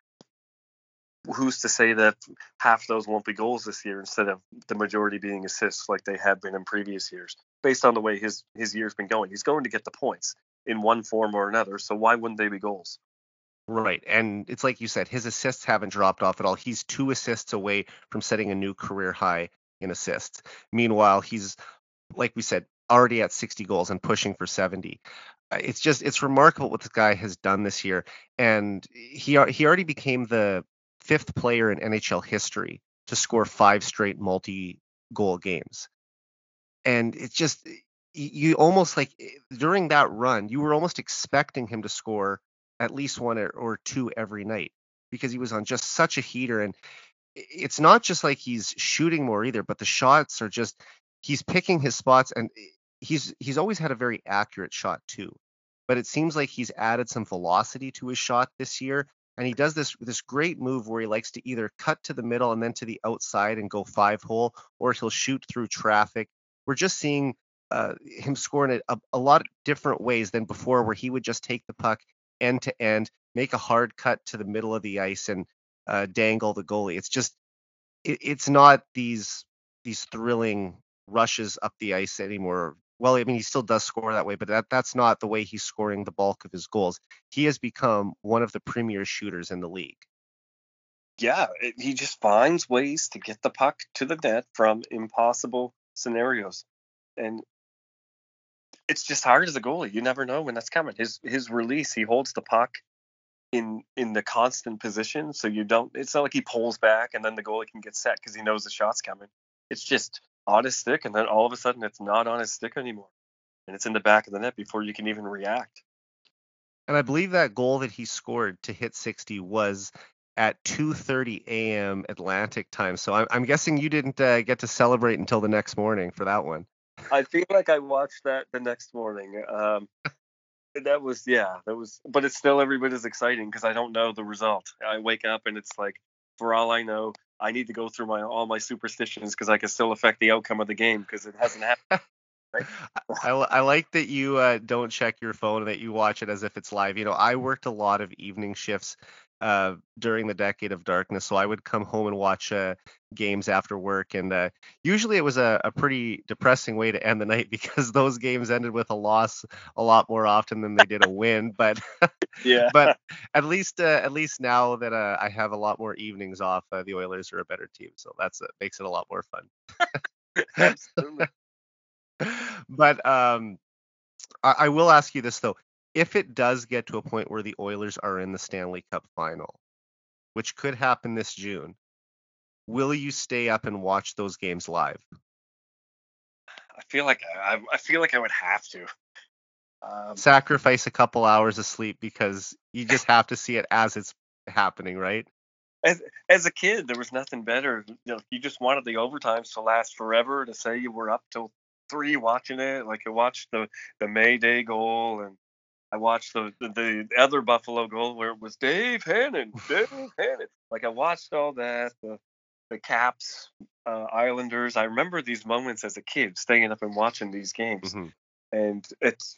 who's to say that half those won't be goals this year instead of the majority being assists like they have been in previous years? Based on the way his his year's been going, he's going to get the points in one form or another. So why wouldn't they be goals? Right. And it's like you said, his assists haven't dropped off at all. He's two assists away from setting a new career high in assists. Meanwhile, he's like we said, already at 60 goals and pushing for 70. Uh, it's just it's remarkable what this guy has done this year, and he he already became the fifth player in NHL history to score five straight multi-goal games. And it's just you almost like eh, during that run, you were almost expecting him to score at least one or two every night because he was on just such a heater and it's not just like he's shooting more either, but the shots are just he's picking his spots and eh, he's he's always had a very accurate shot too. But it seems like he's added some velocity to his shot this year. And he does this this great move where he likes to either cut to the middle and then to the outside and go five hole, or he'll shoot through traffic. We're just seeing uh, him scoring it a, a lot of different ways than before, where he would just take the puck end to end, make a hard cut to the middle of the ice, and uh, dangle the goalie. It's just it, it's not these these thrilling rushes up the ice anymore. Well, I mean, he still does score that way, but that, that's not the way he's scoring the bulk of his goals. He has become one of the premier shooters in the league. Yeah, it, he just finds ways to get the puck to the net from impossible scenarios. And it's just hard as a goalie. You never know when that's coming. His his release, he holds the puck in in the constant position, so you don't. It's not like he pulls back and then the goalie can get set because he knows the shot's coming. It's just on his stick, and then all of a sudden it's not on his stick anymore. and it's in the back of the net before you can even react. And I believe that goal that he scored to hit 60 was at 2:30 a.m. Atlantic time. So I'm, I'm guessing you didn't uh, get to celebrate until the next morning for that one. I feel like I watched that the next morning. Um, that was yeah, that was, but it's still every bit as exciting because I don't know the result. I wake up and it's like, for all I know, I need to go through my all my superstitions because I can still affect the outcome of the game because it hasn't happened. Right? I, I like that you uh, don't check your phone and that you watch it as if it's live. You know, I worked a lot of evening shifts uh, during the decade of darkness. So I would come home and watch uh, games after work, and uh, usually it was a, a, pretty depressing way to end the night because those games ended with a loss a lot more often than they did a win. But yeah, but at least uh, at least now that uh, I have a lot more evenings off, uh, the Oilers are a better team, so that's makes it a lot more fun. Absolutely. but um, I, I will ask you this though if it does get to a point where the Oilers are in the Stanley Cup final, which could happen this June, will you stay up and watch those games live? I feel like I, I feel like I would have to. Um, Sacrifice a couple hours of sleep because you just have to see it as it's happening, right? As, as a kid, there was nothing better. You know, you just wanted the overtimes to last forever. To say you were up till three watching it, like I watched the the May Day goal and I watched the, the, the other Buffalo goal where it was Dave Hannan, Dave Hannan. Like I watched all that, the the Caps, uh, Islanders. I remember these moments as a kid, staying up and watching these games. Mm-hmm. And it's,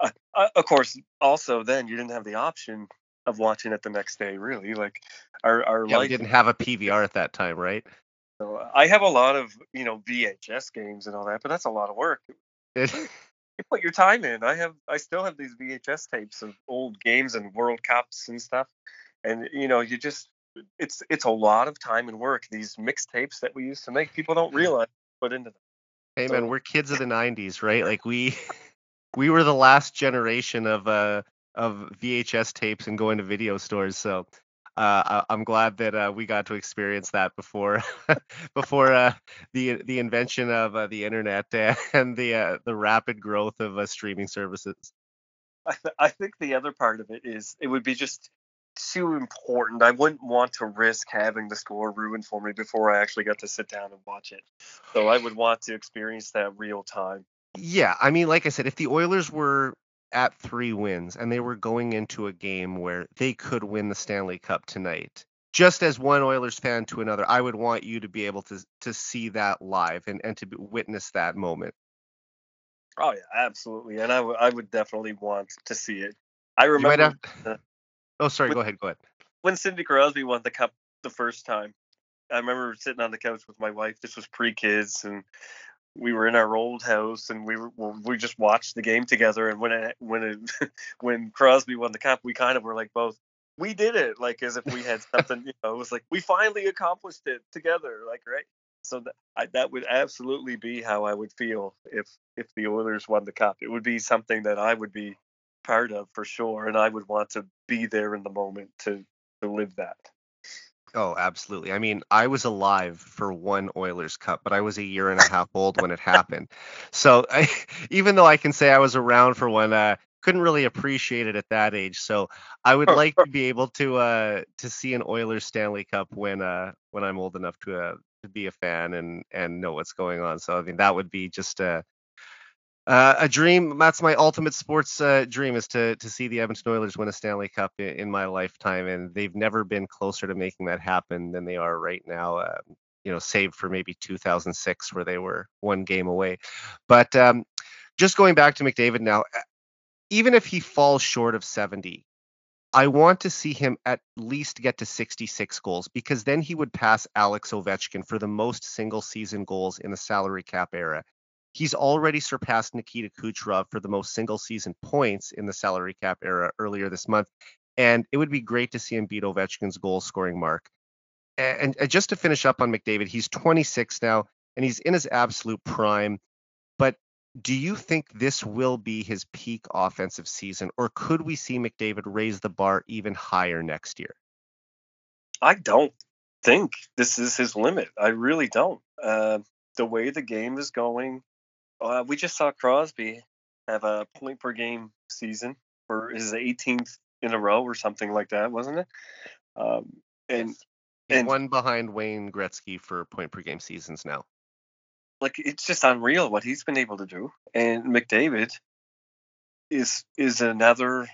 uh, uh, of course, also then you didn't have the option of watching it the next day. Really, like our our yeah, life. didn't have a PVR at that time, right? So I have a lot of you know VHS games and all that, but that's a lot of work. It, you put your time in. I have I still have these VHS tapes of old games and World Cups and stuff. And you know, you just it's it's a lot of time and work. These mixtapes that we used to make, people don't realize put into them. Hey so, man, we're kids of the '90s, right? Like we we were the last generation of uh of VHS tapes and going to video stores. So uh, I'm glad that uh, we got to experience that before before uh, the the invention of uh, the internet and the uh, the rapid growth of uh, streaming services. I, th- I think the other part of it is it would be just too important. I wouldn't want to risk having the score ruined for me before I actually got to sit down and watch it. So I would want to experience that real time. Yeah, I mean, like I said, if the Oilers were at three wins and they were going into a game where they could win the Stanley Cup tonight. Just as one Oilers fan to another, I would want you to be able to to see that live and, and to witness that moment. Oh yeah, absolutely, and I, w- I would definitely want to see it. I remember. Have... Oh, sorry. When, go ahead. Go ahead. When Sidney Crosby won the cup the first time, I remember sitting on the couch with my wife. This was pre-kids, and we were in our old house and we were we just watched the game together. And when it when it when Crosby won the cup we kind of were like both we did it like as if we had something you know it was like we finally accomplished it together like right? So that I, that would absolutely be how I would feel if if the Oilers won the cup it would be something that I would be part of for sure and I would want to be there in the moment to to live that Oh, absolutely. I mean, I was alive for one Oilers Cup, but I was a year and a half old when it happened. So I, even though I can say I was around for one, uh, couldn't really appreciate it at that age. So I would like to be able to uh, to see an Oilers Stanley Cup when uh, when I'm old enough to uh, to be a fan and and know what's going on. So I mean, that would be just a uh, a dream. That's my ultimate sports uh, dream is to to see the Edmonton Oilers win a Stanley Cup in, in, my lifetime, and they've never been closer to making that happen than they are right now. Uh, you know, save for maybe 2006 where they were one game away. But um, just going back to McDavid now, uh, even if he falls short of 70, I want to see him at least get to 66 goals because then he would pass Alex Ovechkin for the most single season goals in the salary cap era. He's already surpassed Nikita Kucherov for the most single season points in the salary cap era earlier this month. And it would be great to see him beat Ovechkin's goal scoring mark. And, just to finish up on McDavid, he's 26 now and he's in his absolute prime. But do you think this will be his peak offensive season, or could we see McDavid raise the bar even higher next year? I don't think this is his limit. I really don't. Uh, the way the game is going, uh, we just saw Crosby have a point per game season for his 18th in a row or something like that, wasn't it? Um, and He's and one behind Wayne Gretzky for point per game seasons now. like it's just unreal what he's been able to do. And McDavid is is another.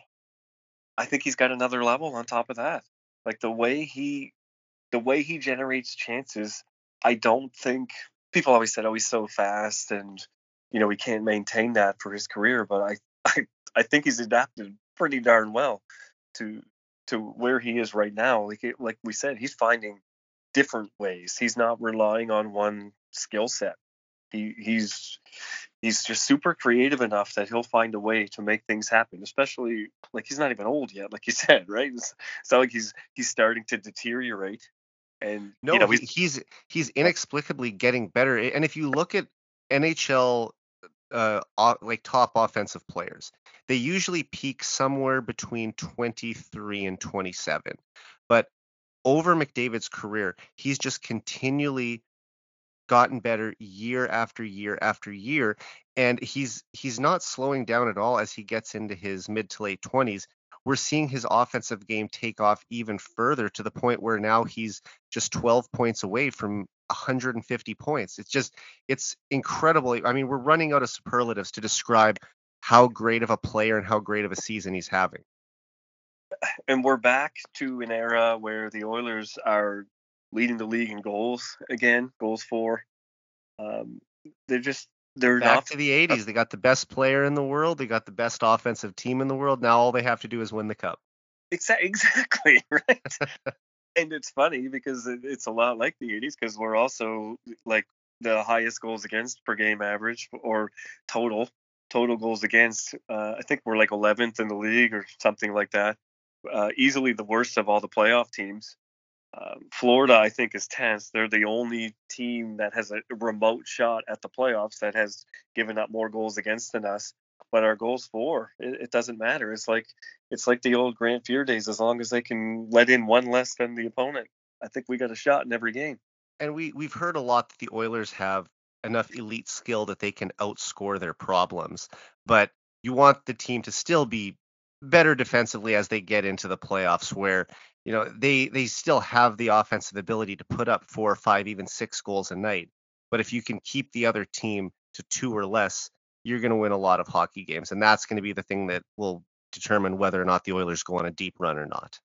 I think he's got another level on top of that. Like the way he, the way he generates chances. I don't think people always said, "Oh, he's so fast," and you know he can't maintain that for his career. But I, I, I think he's adapted pretty darn well to to where he is right now. Like it, like we said, he's finding different ways. He's not relying on one skill set. He he's he's just super creative enough that he'll find a way to make things happen. Especially like he's not even old yet, like you said, right? It's, it's not like he's he's starting to deteriorate. And No, you know, he's, he's he's inexplicably getting better. And if you look at NHL uh like top offensive players, they usually peak somewhere between 23 and 27. But over McDavid's career, he's just continually gotten better year after year after year and he's he's not slowing down at all as he gets into his mid to late 20s we're seeing his offensive game take off even further to the point where now he's just 12 points away from 150 points it's just it's incredible i mean we're running out of superlatives to describe how great of a player and how great of a season he's having and we're back to an era where the Oilers are leading the league in goals again, goals for. Um, they're just they're back not to the 80s they got the best player in the world. They got the best offensive team in the world. Now all they have to do is win the cup. Exa- exactly right? And it's funny because it, it's a lot like the 80s because we're also like the highest goals against per game average or total total goals against uh, i think we're like 11th in the league or something like that. Uh, easily the worst of all the playoff teams um, florida i think is 10th they're the only team that has a remote shot at the playoffs that has given up more goals against than us but our goals for it, it doesn't matter it's like it's like the old Grant Fuhr days. As long as they can let in one less than the opponent, I think we got a shot in every game. and we we've heard a lot that the Oilers have enough elite skill that they can outscore their problems, but you want the team to still be better defensively as they get into the playoffs where you know they they still have the offensive ability to put up four or five even six goals a night but if you can keep the other team to two or less you're going to win a lot of hockey games and that's going to be the thing that will determine whether or not the Oilers go on a deep run or not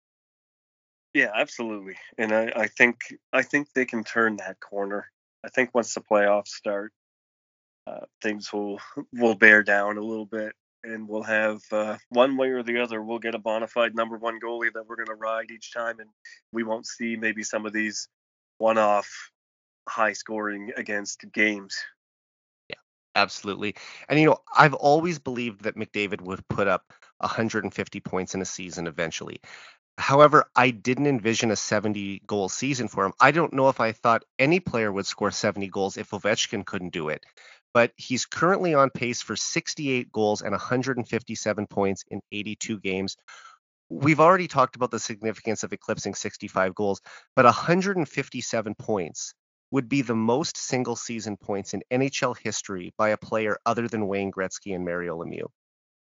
Yeah, absolutely. And I, I think I think they can turn that corner. I think once the playoffs start, uh, things will will bear down a little bit, and we'll have uh, one way or the other. We'll get a bona fide number one goalie that we're going to ride each time, and we won't see maybe some of these one-off high scoring against games. Yeah absolutely. And you know, I've always believed that McDavid would put up 150 points in a season eventually. However, I didn't envision a 70 goal season for him. I don't know if I thought any player would score 70 goals if Ovechkin couldn't do it. But he's currently on pace for 68 goals and 157 points in 82 games. We've already talked about the significance of eclipsing 65 goals, but 157 points would be the most single season points in NHL history by a player other than Wayne Gretzky and Mario Lemieux.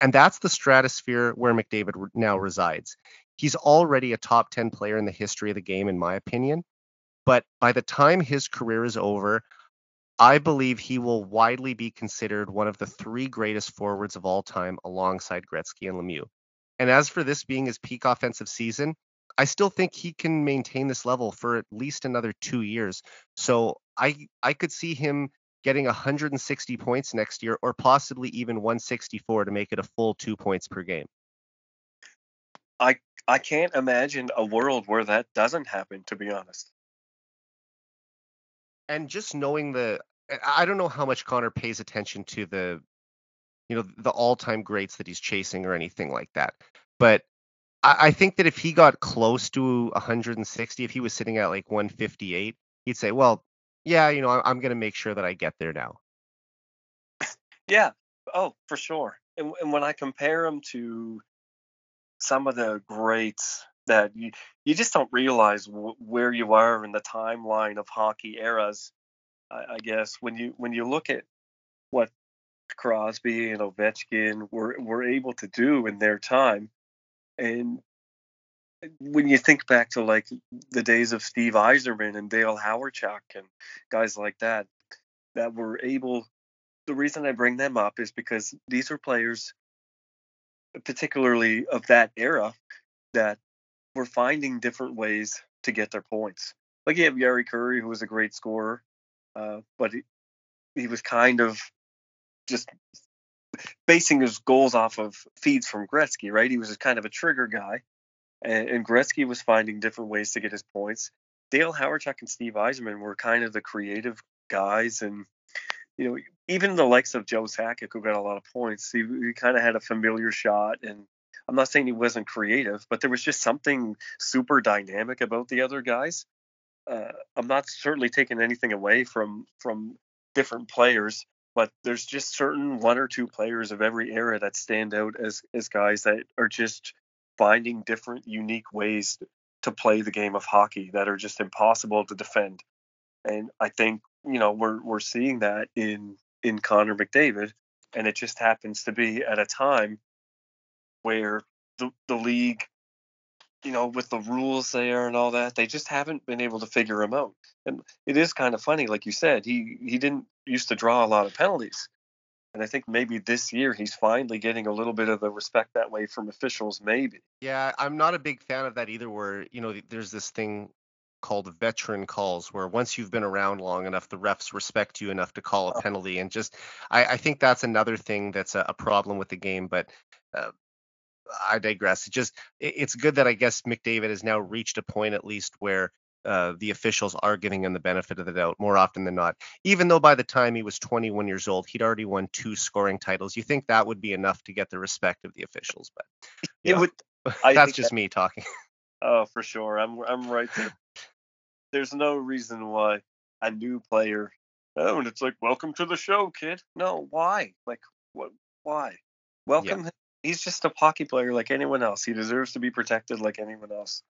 And that's the stratosphere where McDavid now resides. He's already a top 10 player in the history of the game, in my opinion. But by the time his career is over, I believe he will widely be considered one of the three greatest forwards of all time alongside Gretzky and Lemieux. And as for this being his peak offensive season, I still think he can maintain this level for at least another two years. So I I could see him getting 160 points next year, or possibly even 164 to make it a full two points per game. I I can't imagine a world where that doesn't happen. To be honest. And just knowing the, I don't know how much Connor pays attention to the, you know, the all-time greats that he's chasing or anything like that. But I, I think that if he got close to 160, if he was sitting at like 158, he'd say, well, yeah, you know, I- I'm going to make sure that I get there now. Yeah. Oh, for sure. And, and when I compare him to some of the greats that you, you just don't realize w- where you are in the timeline of hockey eras. I, I guess when you when you look at what Crosby and Ovechkin were were able to do in their time. And when you think back to like the days of Steve Yzerman and Dale Hawerchuk and guys like that that were able the reason I bring them up is because these are players particularly of that era that were finding different ways to get their points. Like you have Jari Kurri, who was a great scorer, uh, but he, he was kind of just basing his goals off of feeds from Gretzky, right? He was kind of a trigger guy, and, and Gretzky was finding different ways to get his points. Dale Hawerchuk and Steve Yzerman were kind of the creative guys, and you know, even the likes of Joe Sakic, who got a lot of points, he, he kind of had a familiar shot. And I'm not saying he wasn't creative, but there was just something super dynamic about the other guys. Uh, I'm not certainly taking anything away from from different players, but there's just certain one or two players of every era that stand out as as guys that are just finding different unique ways to play the game of hockey that are just impossible to defend. And I think you know we're we're seeing that in in Connor McDavid, and it just happens to be at a time where the the league, you know, with the rules there and all that, they just haven't been able to figure him out. And it is kind of funny, like you said, he he didn't used to draw a lot of penalties. And I think maybe this year he's finally getting a little bit of the respect that way from officials, maybe. Yeah, I'm not a big fan of that either. Where you know, there's this thing called veteran calls, where once you've been around long enough, the refs respect you enough to call a oh. penalty. And just, I, I think that's another thing that's a, a problem with the game. But uh, I digress. It just, it, it's good that I guess McDavid has now reached a point at least where uh, the officials are giving him the benefit of the doubt more often than not. Even though by the time he was 21 years old, he'd already won two scoring titles. You think that would be enough to get the respect of the officials? But it would. that's just that, me talking. Oh, for sure. I'm I'm right there. There's no reason why a new player. Oh, and it's like, welcome to the show, kid. No, why? Like, what? Why? Welcome. Yeah. He's just a hockey player like anyone else. He deserves to be protected like anyone else.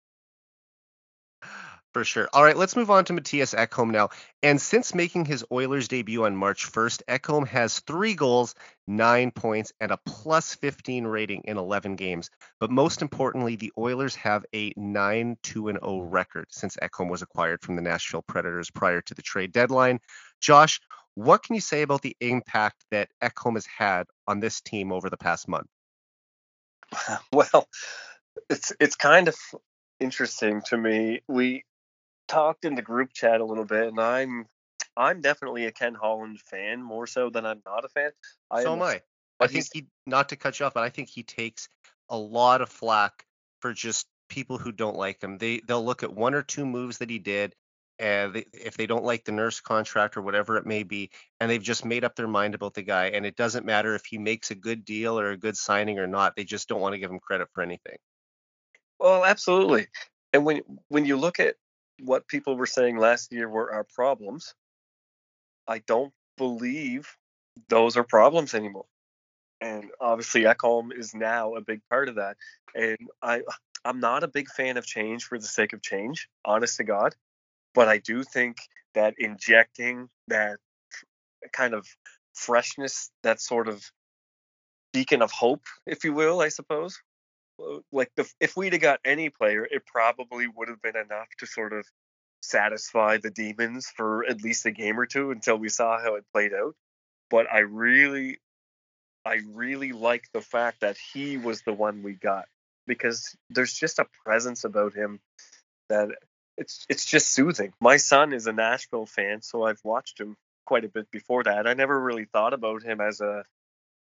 For sure. All right, let's move on to Mattias Ekholm now. And since making his Oilers debut on March 1st, Ekholm has three goals, nine points, and a plus 15 rating in 11 games. But most importantly, the Oilers have a 9 2 0 record since Ekholm was acquired from the Nashville Predators prior to the trade deadline. Josh, what can you say about the impact that Ekholm has had on this team over the past month? Well, it's it's kind of interesting to me. We talked in the group chat a little bit, and I'm I'm definitely a Ken Holland fan more so than I'm not a fan. I so am, am I. I think he not to cut you off, but I think he takes a lot of flack for just people who don't like him. They they'll look at one or two moves that he did, and they, if they don't like the nurse contract or whatever it may be, and they've just made up their mind about the guy, and it doesn't matter if he makes a good deal or a good signing or not. They just don't want to give him credit for anything. Well, absolutely. And when when you look at what people were saying last year were our problems, I don't believe those are problems anymore. And obviously Ekholm is now a big part of that. And I I'm not a big fan of change for the sake of change, honest to God. But I do think that injecting that kind of freshness, that sort of beacon of hope, if you will, I suppose, uh, like the if we'd have got any player, it probably would have been enough to sort of satisfy the demons for at least a game or two until we saw how it played out. But I really, I really like the fact that he was the one we got because there's just a presence about him that it's it's just soothing. My son is a Nashville fan, so I've watched him quite a bit before that. I never really thought about him as a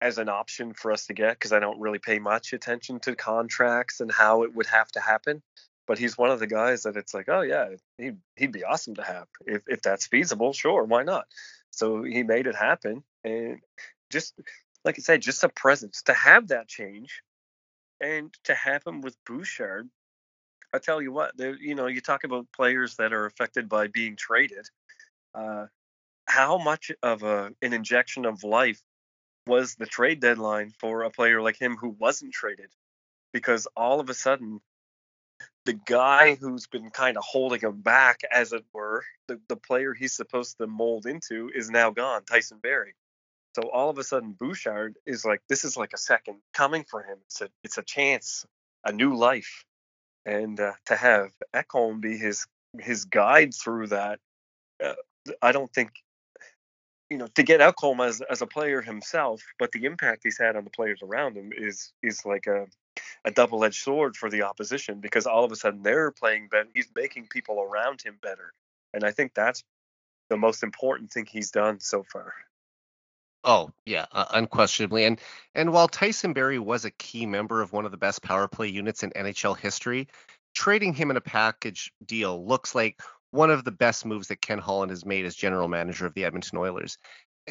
as an option for us to get because I don't really pay much attention to contracts and how it would have to happen. But he's one of the guys that it's like, oh yeah, he'd he'd be awesome to have if if that's feasible. Sure, why not? So he made it happen, and just like I said, just a presence to have that change, and to have him with Bouchard. I tell you what, you know, you talk about players that are affected by being traded. Uh, how much of a an injection of life was the trade deadline for a player like him who wasn't traded because all of a sudden the guy who's been kind of holding him back as it were the, the player he's supposed to mold into is now gone tyson Barrie. So all of a sudden, Bouchard is like, this is like a second coming for him. It's a, it's a chance, a new life, and uh, to have Ekholm be his his guide through that, uh, I don't think, you know, to get Ekholm as as a player himself, but the impact he's had on the players around him is is like a a double edged sword for the opposition because all of a sudden they're playing better. He's making people around him better, and I think that's the most important thing he's done so far. Oh yeah, uh, unquestionably. And and while Tyson Barrie was a key member of one of the best power play units in NHL history, trading him in a package deal looks like one of the best moves that Ken Holland has made as general manager of the Edmonton Oilers.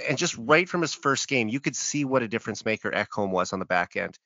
And just right from his first game, you could see what a difference maker Ekholm was on the back end.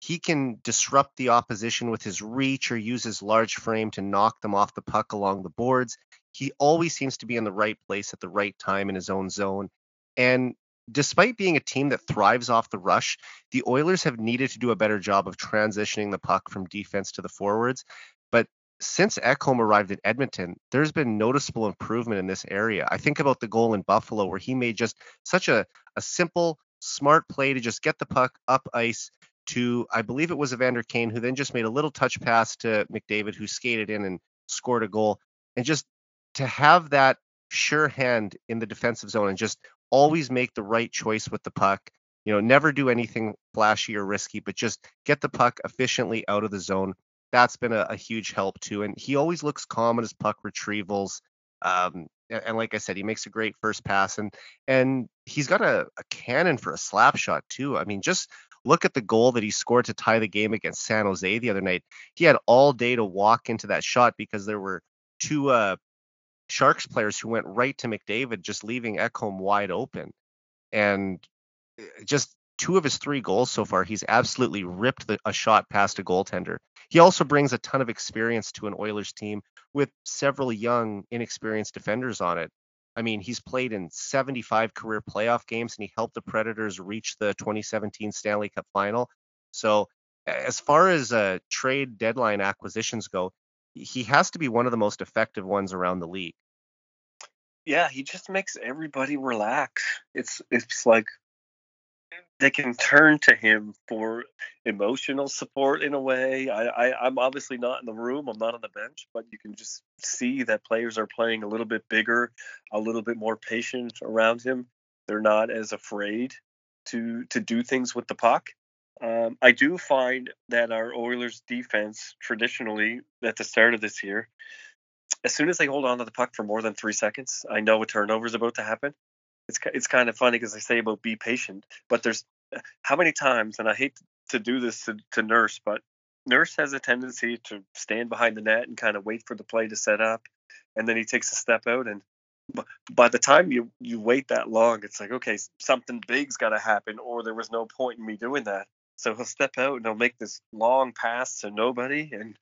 He can disrupt the opposition with his reach or use his large frame to knock them off the puck along the boards. He always seems to be in the right place at the right time in his own zone. And despite being a team that thrives off the rush, the Oilers have needed to do a better job of transitioning the puck from defense to the forwards. But since Ekholm arrived in Edmonton, there's been noticeable improvement in this area. I think about the goal in Buffalo where he made just such a, a simple, smart play to just get the puck up ice to, I believe it was Evander Kane, who then just made a little touch pass to McDavid, who skated in and scored a goal. And just to have that sure hand in the defensive zone and just always make the right choice with the puck. You know, never do anything flashy or risky, but just get the puck efficiently out of the zone. That's been a, a huge help too. And he always looks calm in his puck retrievals. Um, and, and, like I said, he makes a great first pass, and and he's got a, a cannon for a slap shot too. I mean, just look at the goal that he scored to tie the game against San Jose the other night. He had all day to walk into that shot because there were two uh, Sharks players who went right to McDavid, just leaving Ekholm wide open. And eh, just two of his three goals so far, he's absolutely ripped the, a shot past a goaltender. He also brings a ton of experience to an Oilers team with several young, inexperienced defenders on it. I mean, he's played in 75 career playoff games and he helped the Predators reach the 2017 Stanley Cup final. So, as far as uh, trade deadline acquisitions go, he has to be one of the most effective ones around the league. Yeah, he just makes everybody relax. It's it's like they can turn to him for emotional support in a way. I, I I'm obviously not in the room. I'm not on the bench, but you can just see that players are playing a little bit bigger, a little bit more patient around him. They're not as afraid to to do things with the puck. Um, I do find that our Oilers defense traditionally at the start of this year, as soon as they hold on to the puck for more than three seconds, I know a turnover is about to happen. It's it's kind of funny because they say about be patient, but there's how many times, and I hate to do this to, to Nurse, but Nurse has a tendency to stand behind the net and kind of wait for the play to set up, and then he takes a step out and by the time you you wait that long, it's like okay, something big's got to happen, or there was no point in me doing that. So he'll step out and he'll make this long pass to nobody. And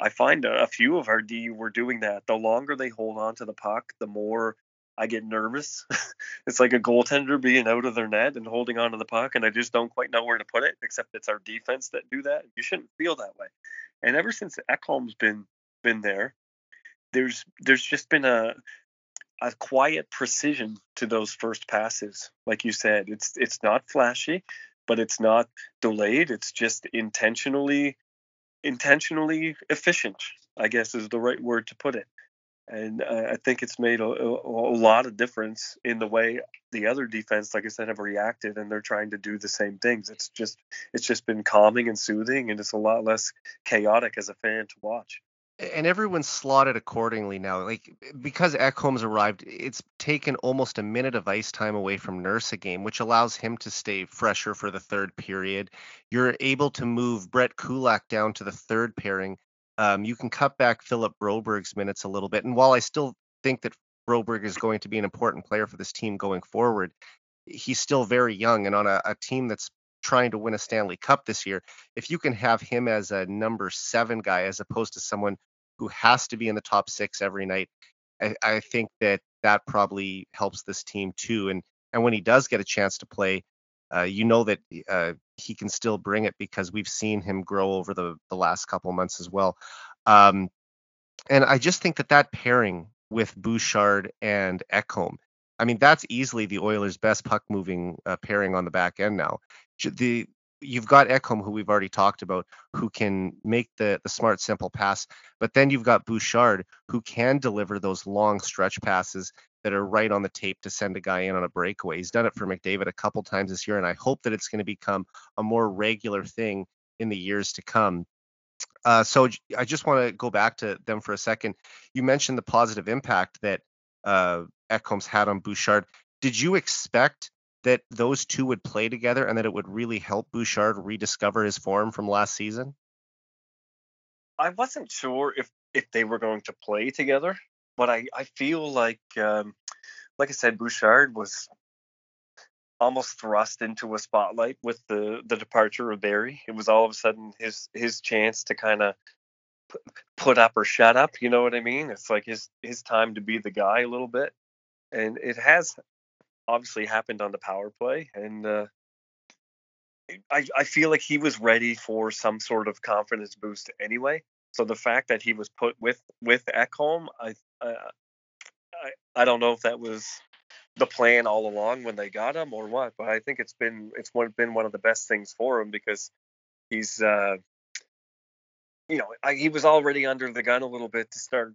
I find a, a few of our D were doing that. The longer they hold on to the puck, the more I get nervous. it's like a goaltender being out of their net and holding on to the puck, and I just don't quite know where to put it, except it's our defense that do that. You shouldn't feel that way. And ever since Ekholm's been been there, there's there's just been a a quiet precision to those first passes. Like you said, it's it's not flashy, but it's not delayed. It's just intentionally intentionally efficient. I guess is the right word to put it. And uh, I think it's made a, a, a, lot of difference in the way the other defense, like I said, have reacted, and they're trying to do the same things. It's just it's just been calming and soothing, and it's a lot less chaotic as a fan to watch and everyone's slotted accordingly now. Like because Ekholm's arrived, it's taken almost a minute of ice time away from Nurse a game, which allows him to stay fresher for the third period. You're able to move Brett Kulak down to the third pairing. Um, you can cut back Philip Broberg's minutes a little bit. And while I still think that Broberg is going to be an important player for this team going forward, he's still very young and on a, a team that's trying to win a Stanley Cup this year, if you can have him as a number seven guy as opposed to someone who has to be in the top six every night, I, I think that that probably helps this team too. And and when he does get a chance to play, uh, you know that uh, he can still bring it because we've seen him grow over the the last couple months as well. Um, and I just think that that pairing with Bouchard and Ekholm I mean, that's easily the Oilers' best puck moving uh, pairing on the back end now. The you've got Ekholm, who we've already talked about, who can make the the smart, simple pass. But then you've got Bouchard, who can deliver those long stretch passes that are right on the tape to send a guy in on a breakaway. He's done it for McDavid a couple times this year, and I hope that it's going to become a more regular thing in the years to come. Uh, so I just want to go back to them for a second. You mentioned the positive impact that uh, Ekholm's had on Bouchard. Did you expect that those two would play together and that it would really help Bouchard rediscover his form from last season? I wasn't sure if if they were going to play together, but I I feel like um, like I said, Bouchard was almost thrust into a spotlight with the the departure of Barrie. It was all of a sudden his his chance to kind of put up or shut up. You know what I mean? It's like his his time to be the guy a little bit, and it has obviously happened on the power play, and uh, I I feel like he was ready for some sort of confidence boost anyway. So the fact that he was put with with Ekholm, I I I don't know if that was the plan all along when they got him or what, but I think it's been it's been one of the best things for him because he's uh, you know I, he was already under the gun a little bit to start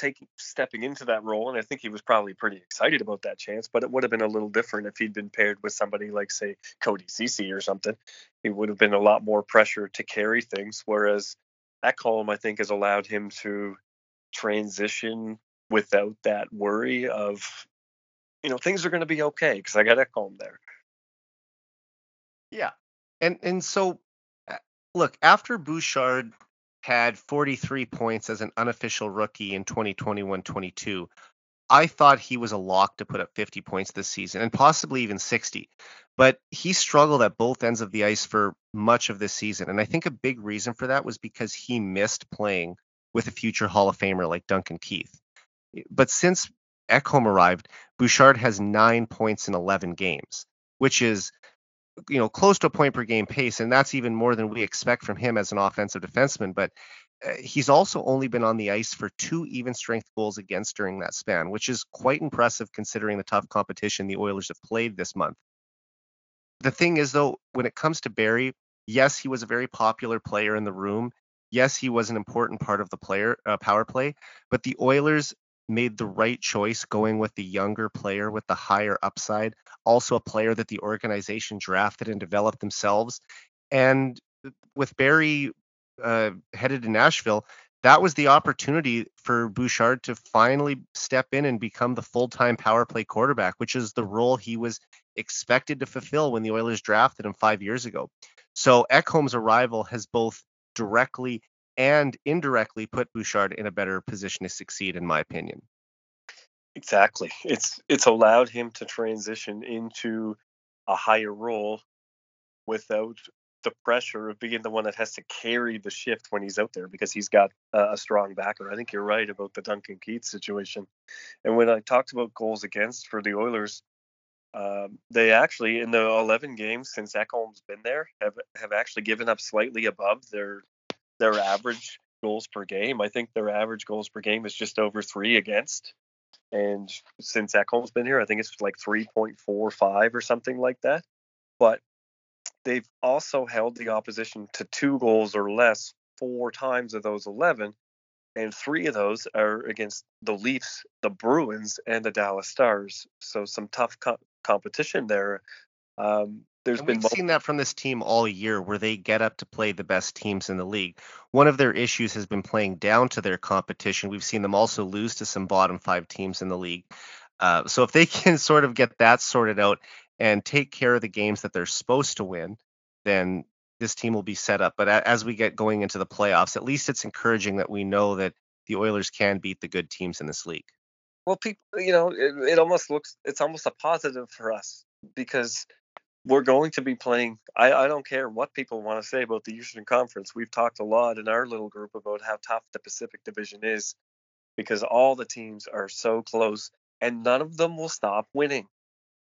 taking stepping into that role, and I think he was probably pretty excited about that chance. But it would have been a little different if he'd been paired with somebody like say Cody Ceci or something. It would have been a lot more pressure to carry things, whereas that Ekholm I think has allowed him to transition without that worry of you know things are going to be okay because I got a Ekholm there. Yeah, and and so look after Bouchard had 43 points as an unofficial rookie in 2021-22. I thought he was a lock to put up 50 points this season and possibly even 60. But he struggled at both ends of the ice for much of this season. And I think a big reason for that was because he missed playing with a future Hall of Famer like Duncan Keith. But since Ekholm arrived, Bouchard has nine points in 11 games, which is you know close to a point per game pace, and that's even more than we expect from him as an offensive defenseman. But uh, he's also only been on the ice for two even strength goals against during that span, which is quite impressive considering the tough competition the Oilers have played this month. The thing is, though, when it comes to Barrie, yes, he was a very popular player in the room. Yes, he was an important part of the player uh, power play, but the Oilers made the right choice going with the younger player with the higher upside, also a player that the organization drafted and developed themselves. And with Barrie uh, headed to Nashville, that was the opportunity for Bouchard to finally step in and become the full-time power play quarterback, which is the role he was expected to fulfill when the Oilers drafted him five years ago. So Ekholm's arrival has both directly and indirectly put Bouchard in a better position to succeed, in my opinion. Exactly. It's it's allowed him to transition into a higher role without the pressure of being the one that has to carry the shift when he's out there because he's got a strong backer. I think you're right about the Duncan Keith situation. And when I talked about goals against for the Oilers, um, they actually in the 11 games since Ekholm's been there have have actually given up slightly above their their average goals per game. I think their average goals per game is just over three against. And since Ekholm's been here, I think it's like 3.45 or something like that. But they've also held the opposition to two goals or less four times of those 11. And three of those are against the Leafs, the Bruins, and the Dallas Stars. So some tough co- competition there. Um, there's and been we've multiple- seen that from this team all year where they get up to play the best teams in the league. One of their issues has been playing down to their competition. We've seen them also lose to some bottom five teams in the league. Uh, so if they can sort of get that sorted out and take care of the games that they're supposed to win, then this team will be set up. But as we get going into the playoffs, at least it's encouraging that we know that the Oilers can beat the good teams in this league. Well, people, you know, it, it almost looks it's almost a positive for us because we're going to be playing. I, I don't care what people want to say about the Eastern Conference. We've talked a lot in our little group about how tough the Pacific Division is because all the teams are so close and none of them will stop winning.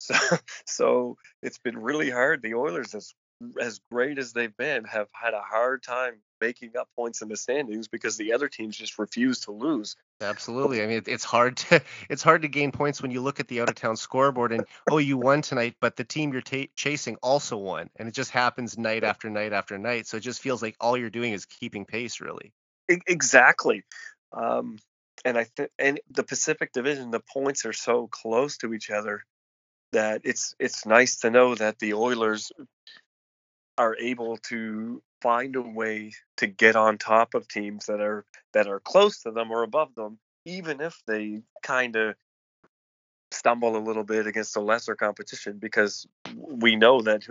So, so it's been really hard. The Oilers, as as great as they've been, have had a hard time making up points in the standings because the other teams just refuse to lose. Absolutely. I mean, it's hard to it's hard to gain points when you look at the out of town scoreboard and oh, you won tonight, but the team you're ta- chasing also won, and it just happens night after night after night. So it just feels like all you're doing is keeping pace, really. Exactly. Um, and I think and the Pacific Division, the points are so close to each other that it's it's nice to know that the Oilers are able to find a way to get on top of teams that are that are close to them or above them, even if they kind of stumble a little bit against a lesser competition because we know that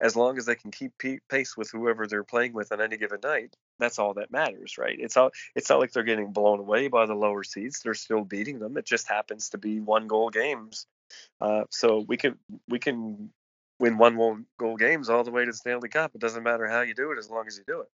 as long as they can keep pace with whoever they're playing with on any given night, that's all that matters, right? It's all it's not like they're getting blown away by the lower seeds. They're still beating them. It just happens to be one goal games. Uh, so we can we can win one goal games all the way to the Stanley Cup. It doesn't matter how you do it as long as you do it.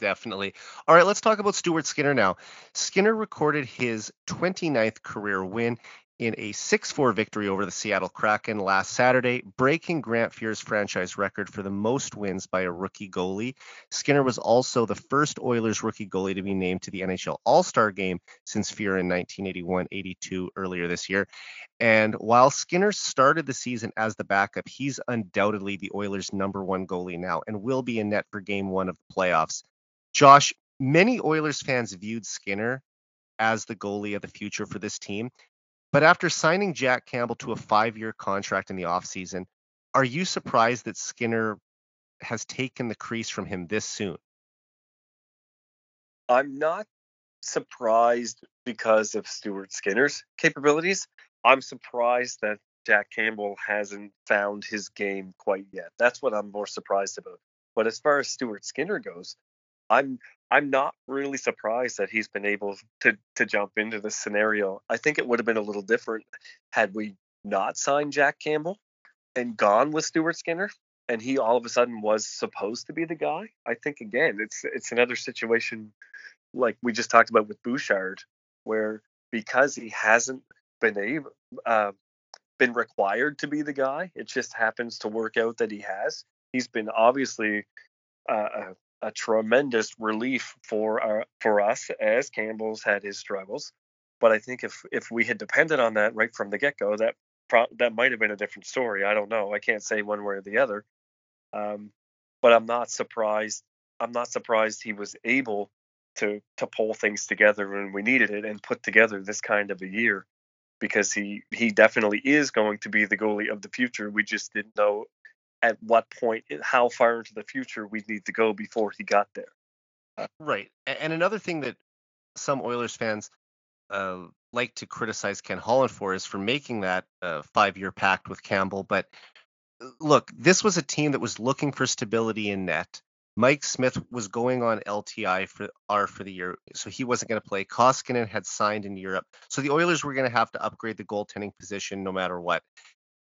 Definitely. All right, let's talk about Stuart Skinner now. Skinner recorded his 29th career win in a 6-4 victory over the Seattle Kraken last Saturday, breaking Grant Fuhr's franchise record for the most wins by a rookie goalie. Skinner was also the first Oilers rookie goalie to be named to the NHL All-Star game since Fuhr in 1981-82 earlier this year. And while Skinner started the season as the backup, he's undoubtedly the Oilers' number one goalie now and will be in net for game 1 of the playoffs. Josh, many Oilers fans viewed Skinner as the goalie of the future for this team. But after signing Jack Campbell to a five year contract in the offseason, are you surprised that Skinner has taken the crease from him this soon? I'm not surprised because of Stuart Skinner's capabilities. I'm surprised that Jack Campbell hasn't found his game quite yet. That's what I'm more surprised about. But as far as Stuart Skinner goes, I'm I'm not really surprised that he's been able to to jump into this scenario. I think it would have been a little different had we not signed Jack Campbell and gone with Stuart Skinner and he all of a sudden was supposed to be the guy. I think again, it's it's another situation like we just talked about with Bouchard, where because he hasn't been able uh, been required to be the guy, it just happens to work out that he has. He's been obviously uh, a tremendous relief for our, for us as Campbell's had his struggles. But I think if if we had depended on that right from the get go, that pro- that might have been a different story. I don't know. I can't say one way or the other. Um, but I'm not surprised. I'm not surprised he was able to to pull things together when we needed it and put together this kind of a year because he he definitely is going to be the goalie of the future. We just didn't know at what point, how far into the future we need to go before he got there. Uh, right. And another thing that some Oilers fans uh, like to criticize Ken Holland for is for making that uh, five-year pact with Campbell. But uh, look, this was a team that was looking for stability in net. Mike Smith was going on LTI for R for the year, so he wasn't going to play. Koskinen had signed in Europe, so the Oilers were going to have to upgrade the goaltending position no matter what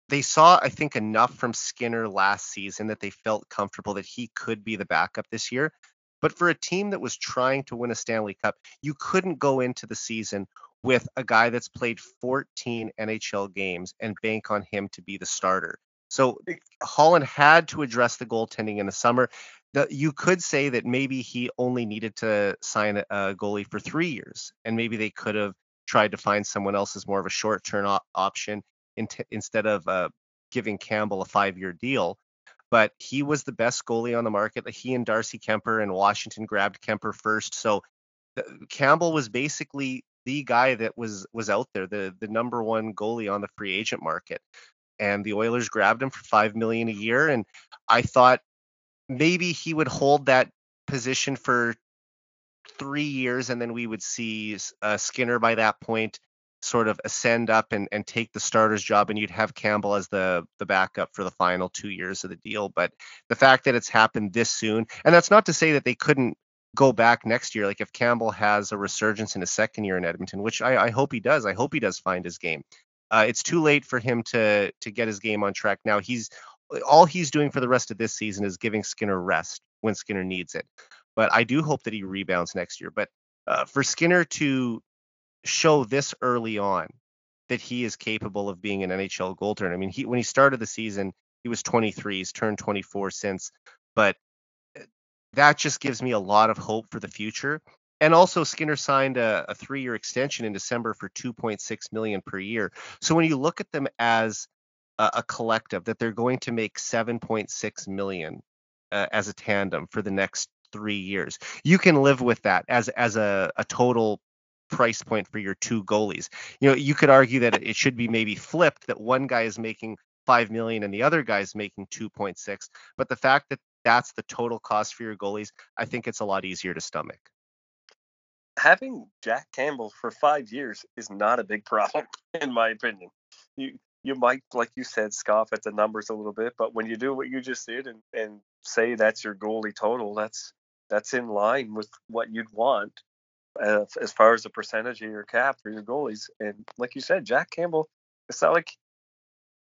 they saw, I think, enough from Skinner last season that they felt comfortable that he could be the backup this year. But for a team that was trying to win a Stanley Cup, you couldn't go into the season with a guy that's played 14 NHL games and bank on him to be the starter. So Holland had to address the goaltending in the summer. The, you could say that maybe he only needed to sign a, a goalie for three years, and maybe they could have tried to find someone else as more of a short-term op- option in t- instead of uh, giving Campbell a five-year deal. But he was the best goalie on the market. He and Darcy Kuemper and Washington grabbed Kuemper first. So Campbell was basically the guy that was was out there, the the number one goalie on the free agent market. And the Oilers grabbed him for five million a year. And I thought maybe he would hold that position for three years, and then we would see uh, Skinner by that point sort of ascend up and, and take the starter's job and you'd have Campbell as the the backup for the final two years of the deal. But the fact that it's happened this soon, and that's not to say that they couldn't go back next year. Like if Campbell has a resurgence in his second year in Edmonton, which I, I hope he does. I hope he does find his game. Uh, it's too late for him to to get his game on track now. He's all he's doing for the rest of this season is giving Skinner rest when Skinner needs it. But I do hope that he rebounds next year. But uh, for Skinner to show this early on that he is capable of being an NHL goaltender. I mean, he when he started the season, he was 23. He's turned 24 since, but eh, that just gives me a lot of hope for the future. And also Skinner signed a, a three-year extension in December for 2.6 million per year. So when you look at them as a, a collective, that they're going to make 7.6 million uh, as a tandem for the next three years, you can live with that as as a, a total price point for your two goalies. You know, you could argue that it should be maybe flipped that one guy is making 5 million and the other guy is making 2.6, but the fact that that's the total cost for your goalies, I think it's a lot easier to stomach. Having Jack Campbell for 5 years is not a big problem in my opinion. You you might like you said scoff at the numbers a little bit, but when you do what you just did and and say that's your goalie total, that's that's in line with what you'd want uh, as far as the percentage of your cap for your goalies. And like you said, Jack Campbell, it's not like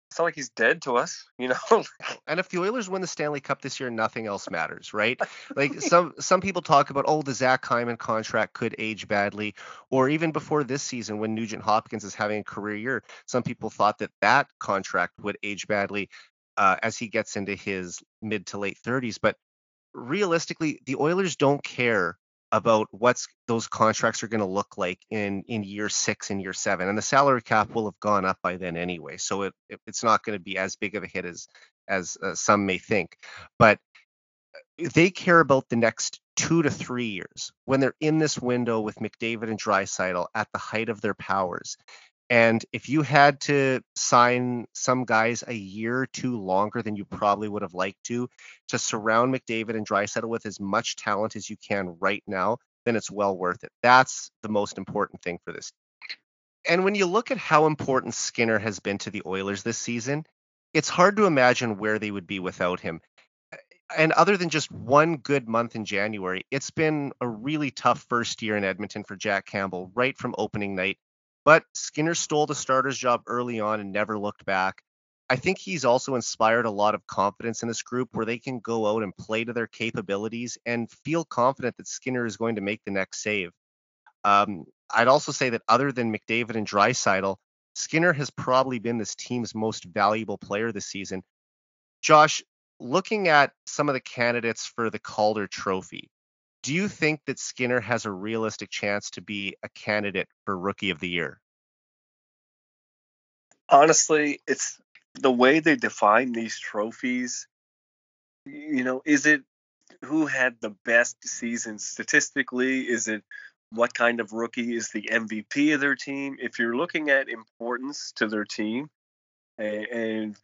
it's not like he's dead to us, you know. and if the Oilers win the Stanley Cup this year, nothing else matters, right? Like some some people talk about, oh, the Zach Hyman contract could age badly, or even before this season when Nugent Hopkins is having a career year, some people thought that that contract would age badly uh, as he gets into his mid to late 30s. But realistically, the Oilers don't care about what's those contracts are going to look like in in year six and year seven and the salary cap will have gone up by then anyway so it, it it's not going to be as big of a hit as as uh, some may think. But uh, they care about the next two to three years when they're in this window with McDavid and Draisaitl at the height of their powers and if you had to sign some guys a year or two longer than you probably would have liked to, to surround McDavid and Draisaitl with as much talent as you can right now, then it's well worth it. That's the most important thing for this. And when you look at how important Skinner has been to the Oilers this season, it's hard to imagine where they would be without him. And other than just one good month in January, it's been a really tough first year in Edmonton for Jack Campbell, right from opening night but Skinner stole the starter's job early on and never looked back. I think he's also inspired a lot of confidence in this group where they can go out and play to their capabilities and feel confident that Skinner is going to make the next save. Um, I'd also say that other than McDavid and Draisaitl, Skinner has probably been this team's most valuable player this season. Josh, looking at some of the candidates for the Calder Trophy, do you think that Skinner has a realistic chance to be a candidate for Rookie of the Year? Honestly, it's the way they define these trophies. You know, is it who had the best season statistically? Is it what kind of rookie is the MVP of their team? If you're looking at importance to their team and, and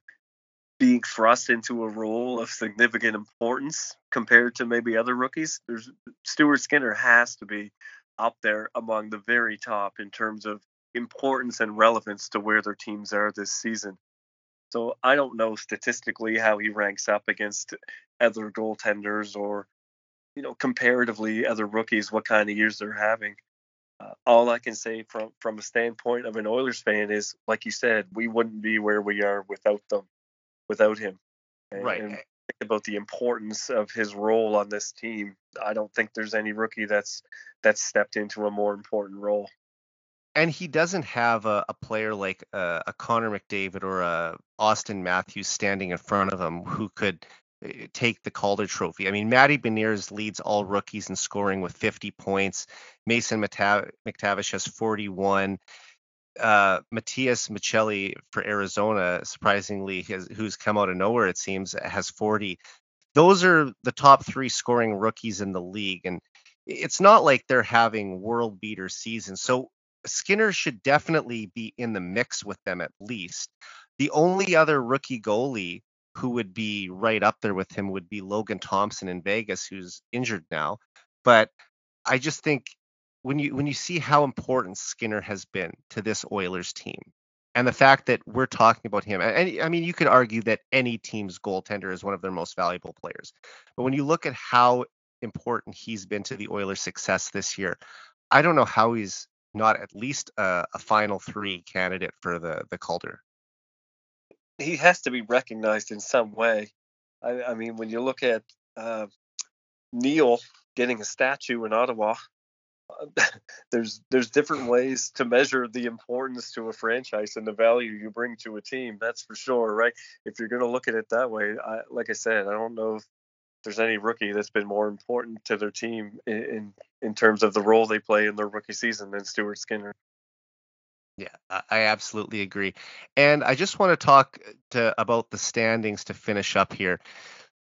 being thrust into a role of significant importance compared to maybe other rookies. There's Stuart Skinner has to be up there among the very top in terms of importance and relevance to where their teams are this season. So I don't know statistically how he ranks up against other goaltenders or you know comparatively other rookies what kind of years they're having. Uh, all I can say from from a standpoint of an Oilers fan is like you said we wouldn't be where we are without them without him. And, right. And think about the importance of his role on this team. I don't think there's any rookie that's that's stepped into a more important role. And he doesn't have a, a player like a, a Connor McDavid or a Auston Matthews standing in front of him who could eh, take the Calder Trophy. I mean, Matty Beniers leads all rookies in scoring with 50 points. Mason McTavish has 41 uh, Matias Maccelli for Arizona, surprisingly, has, who's come out of nowhere, it seems, has 40. Those are the top three scoring rookies in the league. And it's not like they're having world beater seasons. So Skinner should definitely be in the mix with them at least. The only other rookie goalie who would be right up there with him would be Logan Thompson in Vegas, who's injured now. But I just think when you when you see how important Skinner has been to this Oilers team, and the fact that we're talking about him, and I mean, you could argue that any team's goaltender is one of their most valuable players, but when you look at how important he's been to the Oilers' success this year, I don't know how he's not at least a, a final three candidate for the the Calder. He has to be recognized in some way. I, I mean, when you look at uh, Neil getting a statue in Ottawa there's there's different ways to measure the importance to a franchise and the value you bring to a team. That's for sure, right? If you're going to look at it that way, I, like I said, I don't know if there's any rookie that's been more important to their team in, in in terms of the role they play in their rookie season than Stuart Skinner. Yeah, I absolutely agree. And I just want to talk to about the standings to finish up here.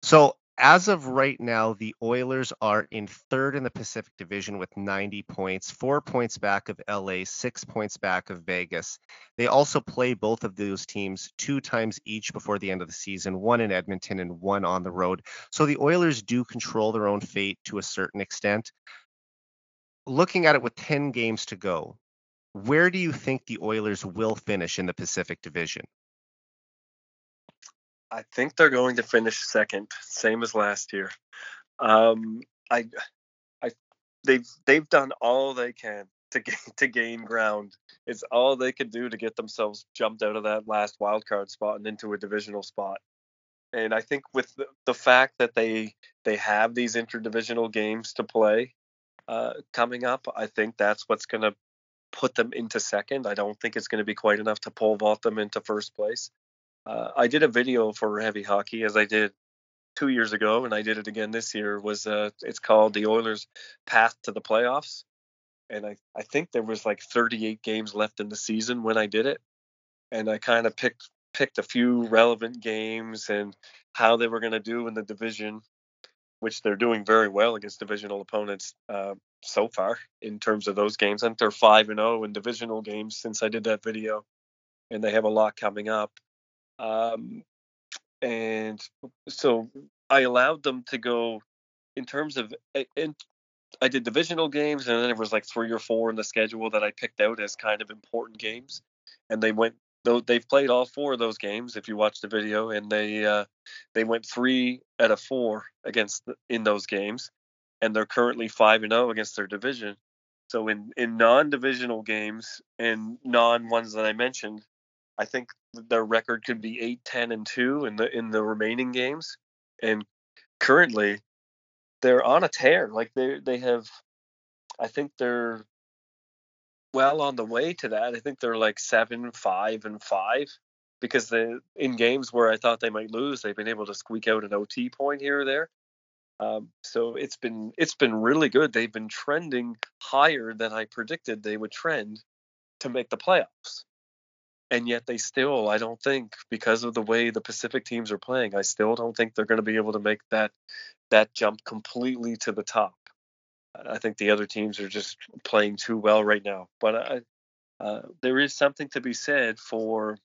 So as of right now, the Oilers are in third in the Pacific Division with 90 points, four points back of LA, six points back of Vegas. They also play both of those teams two times each before the end of the season, one in Edmonton and one on the road. So the Oilers do control their own fate to a certain extent. Looking at it with 10 games to go, where do you think the Oilers will finish in the Pacific Division? I think they're going to finish second, same as last year. Um, I, I, they've they've done all they can to gain to gain ground. It's all they could do to get themselves jumped out of that last wild card spot and into a divisional spot. And I think with the, the fact that they they have these interdivisional games to play uh, coming up, I think that's what's going to put them into second. I don't think it's going to be quite enough to pole vault them into first place. Uh, I did a video for Heavy Hockey as I did two years ago, and I did it again this year. Was uh, it's called the Oilers' Path to the Playoffs, and I I think there was like 38 games left in the season when I did it, and I kind of picked picked a few relevant games and how they were going to do in the division, which they're doing very well against divisional opponents uh, so far in terms of those games. I think they're five and zero oh in divisional games since I did that video, and they have a lot coming up. Um, and so I allowed them to go in terms of and I did divisional games and then there was like three or four in the schedule that I picked out as kind of important games and they went though they've played all four of those games if you watch the video and they uh, they went three out of four against in those games and they're currently five and zero oh against their division. So in in non-divisional games and non ones that I mentioned I think their record could be 8 10 and 2 in the in the remaining games and currently they're on a tear like they they have I think they're well on the way to that I think they're like 7 5 and 5 because they in games where I thought they might lose they've been able to squeak out an OT point here or there. Um, so it's been it's been really good. They've been trending higher than I predicted they would trend to make the playoffs and yet they still i don't think because of the way the pacific teams are playing i still don't think they're going to be able to make that that jump completely to the top. I think the other teams are just playing too well right now but I, uh, there is something to be said for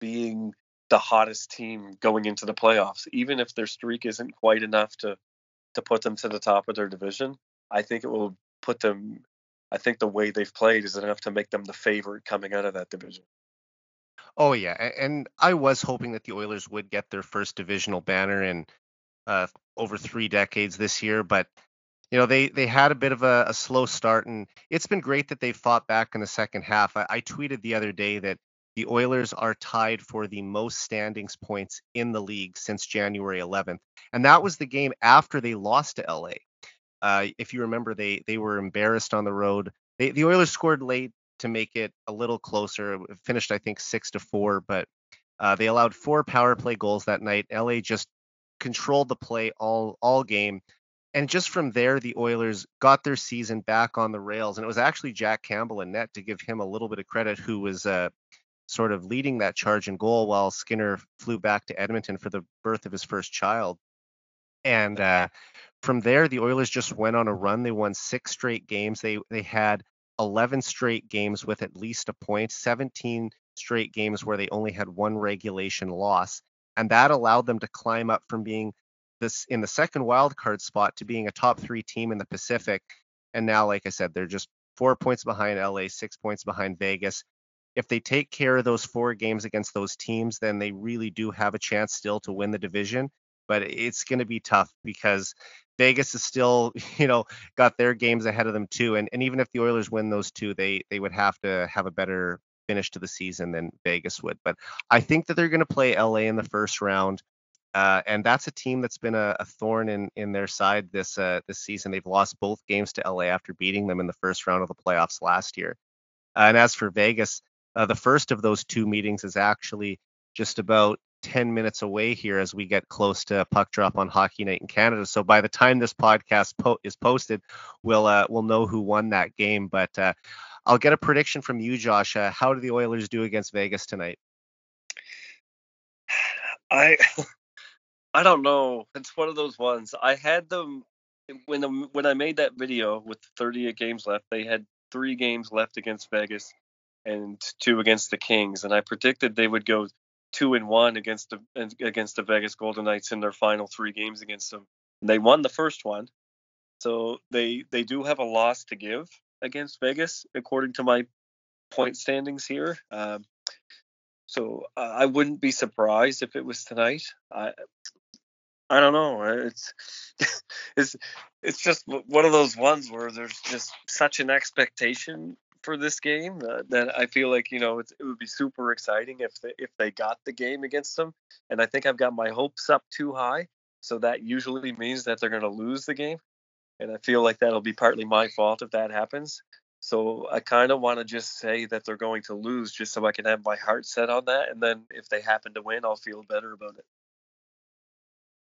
being the hottest team going into the playoffs even if their streak isn't quite enough to to put them to the top of their division. I think it will put them I think the way they've played is enough to make them the favorite coming out of that division. Oh yeah, and I was hoping that the Oilers would get their first divisional banner in uh, over three decades this year, but you know they they had a bit of a, a, slow start, and it's been great that they fought back in the second half. I, I tweeted the other day that the Oilers are tied for the most standings points in the league since January 11th, and that was the game after they lost to LA. Uh, if you remember, they they were embarrassed on the road. They, the Oilers scored late to make it a little closer. It finished, I think, six to four, but uh, they allowed four power play goals that night. LA just controlled the play all all game, and just from there, the Oilers got their season back on the rails. And it was actually Jack Campbell in net to give him a little bit of credit, who was uh, sort of leading that charge and goal while Skinner flew back to Edmonton for the birth of his first child. And uh, from there, the Oilers just went on a run. They won six straight games. They they had 11 straight games with at least a point, 17 straight games where they only had one regulation loss, and that allowed them to climb up from being this in the second wild card spot to being a top three team in the Pacific. And now, like I said, they're just four points behind LA, six points behind Vegas. If they take care of those four games against those teams, then they really do have a chance still to win the division. But it's going to be tough because Vegas is still, you know, got their games ahead of them too. And and even if the Oilers win those two, they they would have to have a better finish to the season than Vegas would. But I think that they're going to play LA in the first round. Uh, and that's a team that's been a, a, thorn in in their side this uh, this season. They've lost both games to LA after beating them in the first round of the playoffs last year. And as for Vegas, uh, the first of those two meetings is actually just about 10 minutes away here as we get close to puck drop on Hockey Night in Canada. So by the time this podcast po- is posted, we'll uh, we'll know who won that game. But uh, I'll get a prediction from you, Josh. Uh, how do the Oilers do against Vegas tonight? I I don't know. It's one of those ones. I had them when the, when I made that video with 38 games left. They had three games left against Vegas and two against the Kings, and I predicted they would go two and one against the against the Vegas Golden Knights in their final three games against them. And they won the first one, so they they do have a loss to give against Vegas according to my point standings here. Um, so uh, I wouldn't be surprised if it was tonight. I I don't know. It's it's it's just one of those ones where there's just such an expectation for this game uh, that I feel like you know it would be super exciting if they, if they got the game against them. And I think I've got my hopes up too high, so that usually means that they're going to lose the game. And I feel like that'll be partly my fault if that happens. So I kind of want to just say that they're going to lose, just so I can have my heart set on that. And then if they happen to win, I'll feel better about it.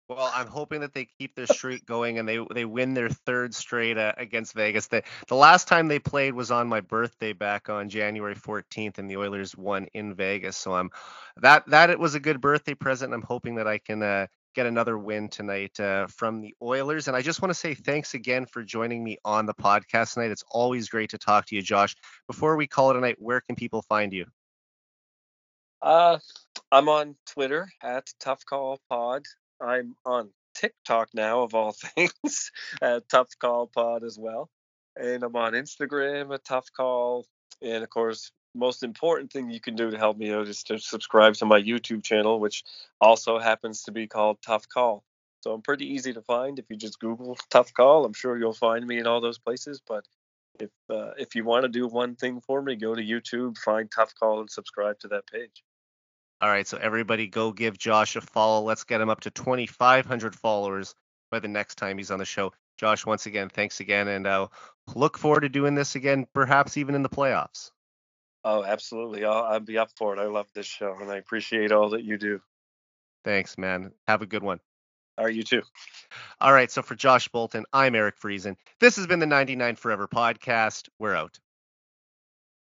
Well, I'm hoping that they keep their streak going and they they win their third straight uh, against Vegas. The the last time they played was on my birthday back on January 14th, and the Oilers won in Vegas. So I'm that that it was a good birthday present. I'm hoping that I can uh, get another win tonight uh, from the Oilers. And I just want to say thanks again for joining me on the podcast tonight. It's always great to talk to you, Josh. Before we call it a night, where can people find you? Uh, I'm on Twitter at Tough Call Pod. I'm on TikTok now, of all things, at Tough Call Pod as well. And I'm on Instagram at Tough Call. And of course, most important thing you can do to help me out is to subscribe to my YouTube channel, which also happens to be called Tough Call. So I'm pretty easy to find. If you just Google Tough Call, I'm sure you'll find me in all those places. But if uh, if you want to do one thing for me, go to YouTube, find Tough Call, and subscribe to that page. All right, so everybody go give Josh a follow. Let's get him up to 2,500 followers by the next time he's on the show. Josh, once again, thanks again, and uh, look forward to doing this again, perhaps even in the playoffs. Oh, absolutely. I'll, I'll be up for it. I love this show, and I appreciate all that you do. Thanks, man. Have a good one. All right, you too. All right, so for Josh Boulton, I'm Eric Friesen. This has been the 99 Forever podcast. We're out.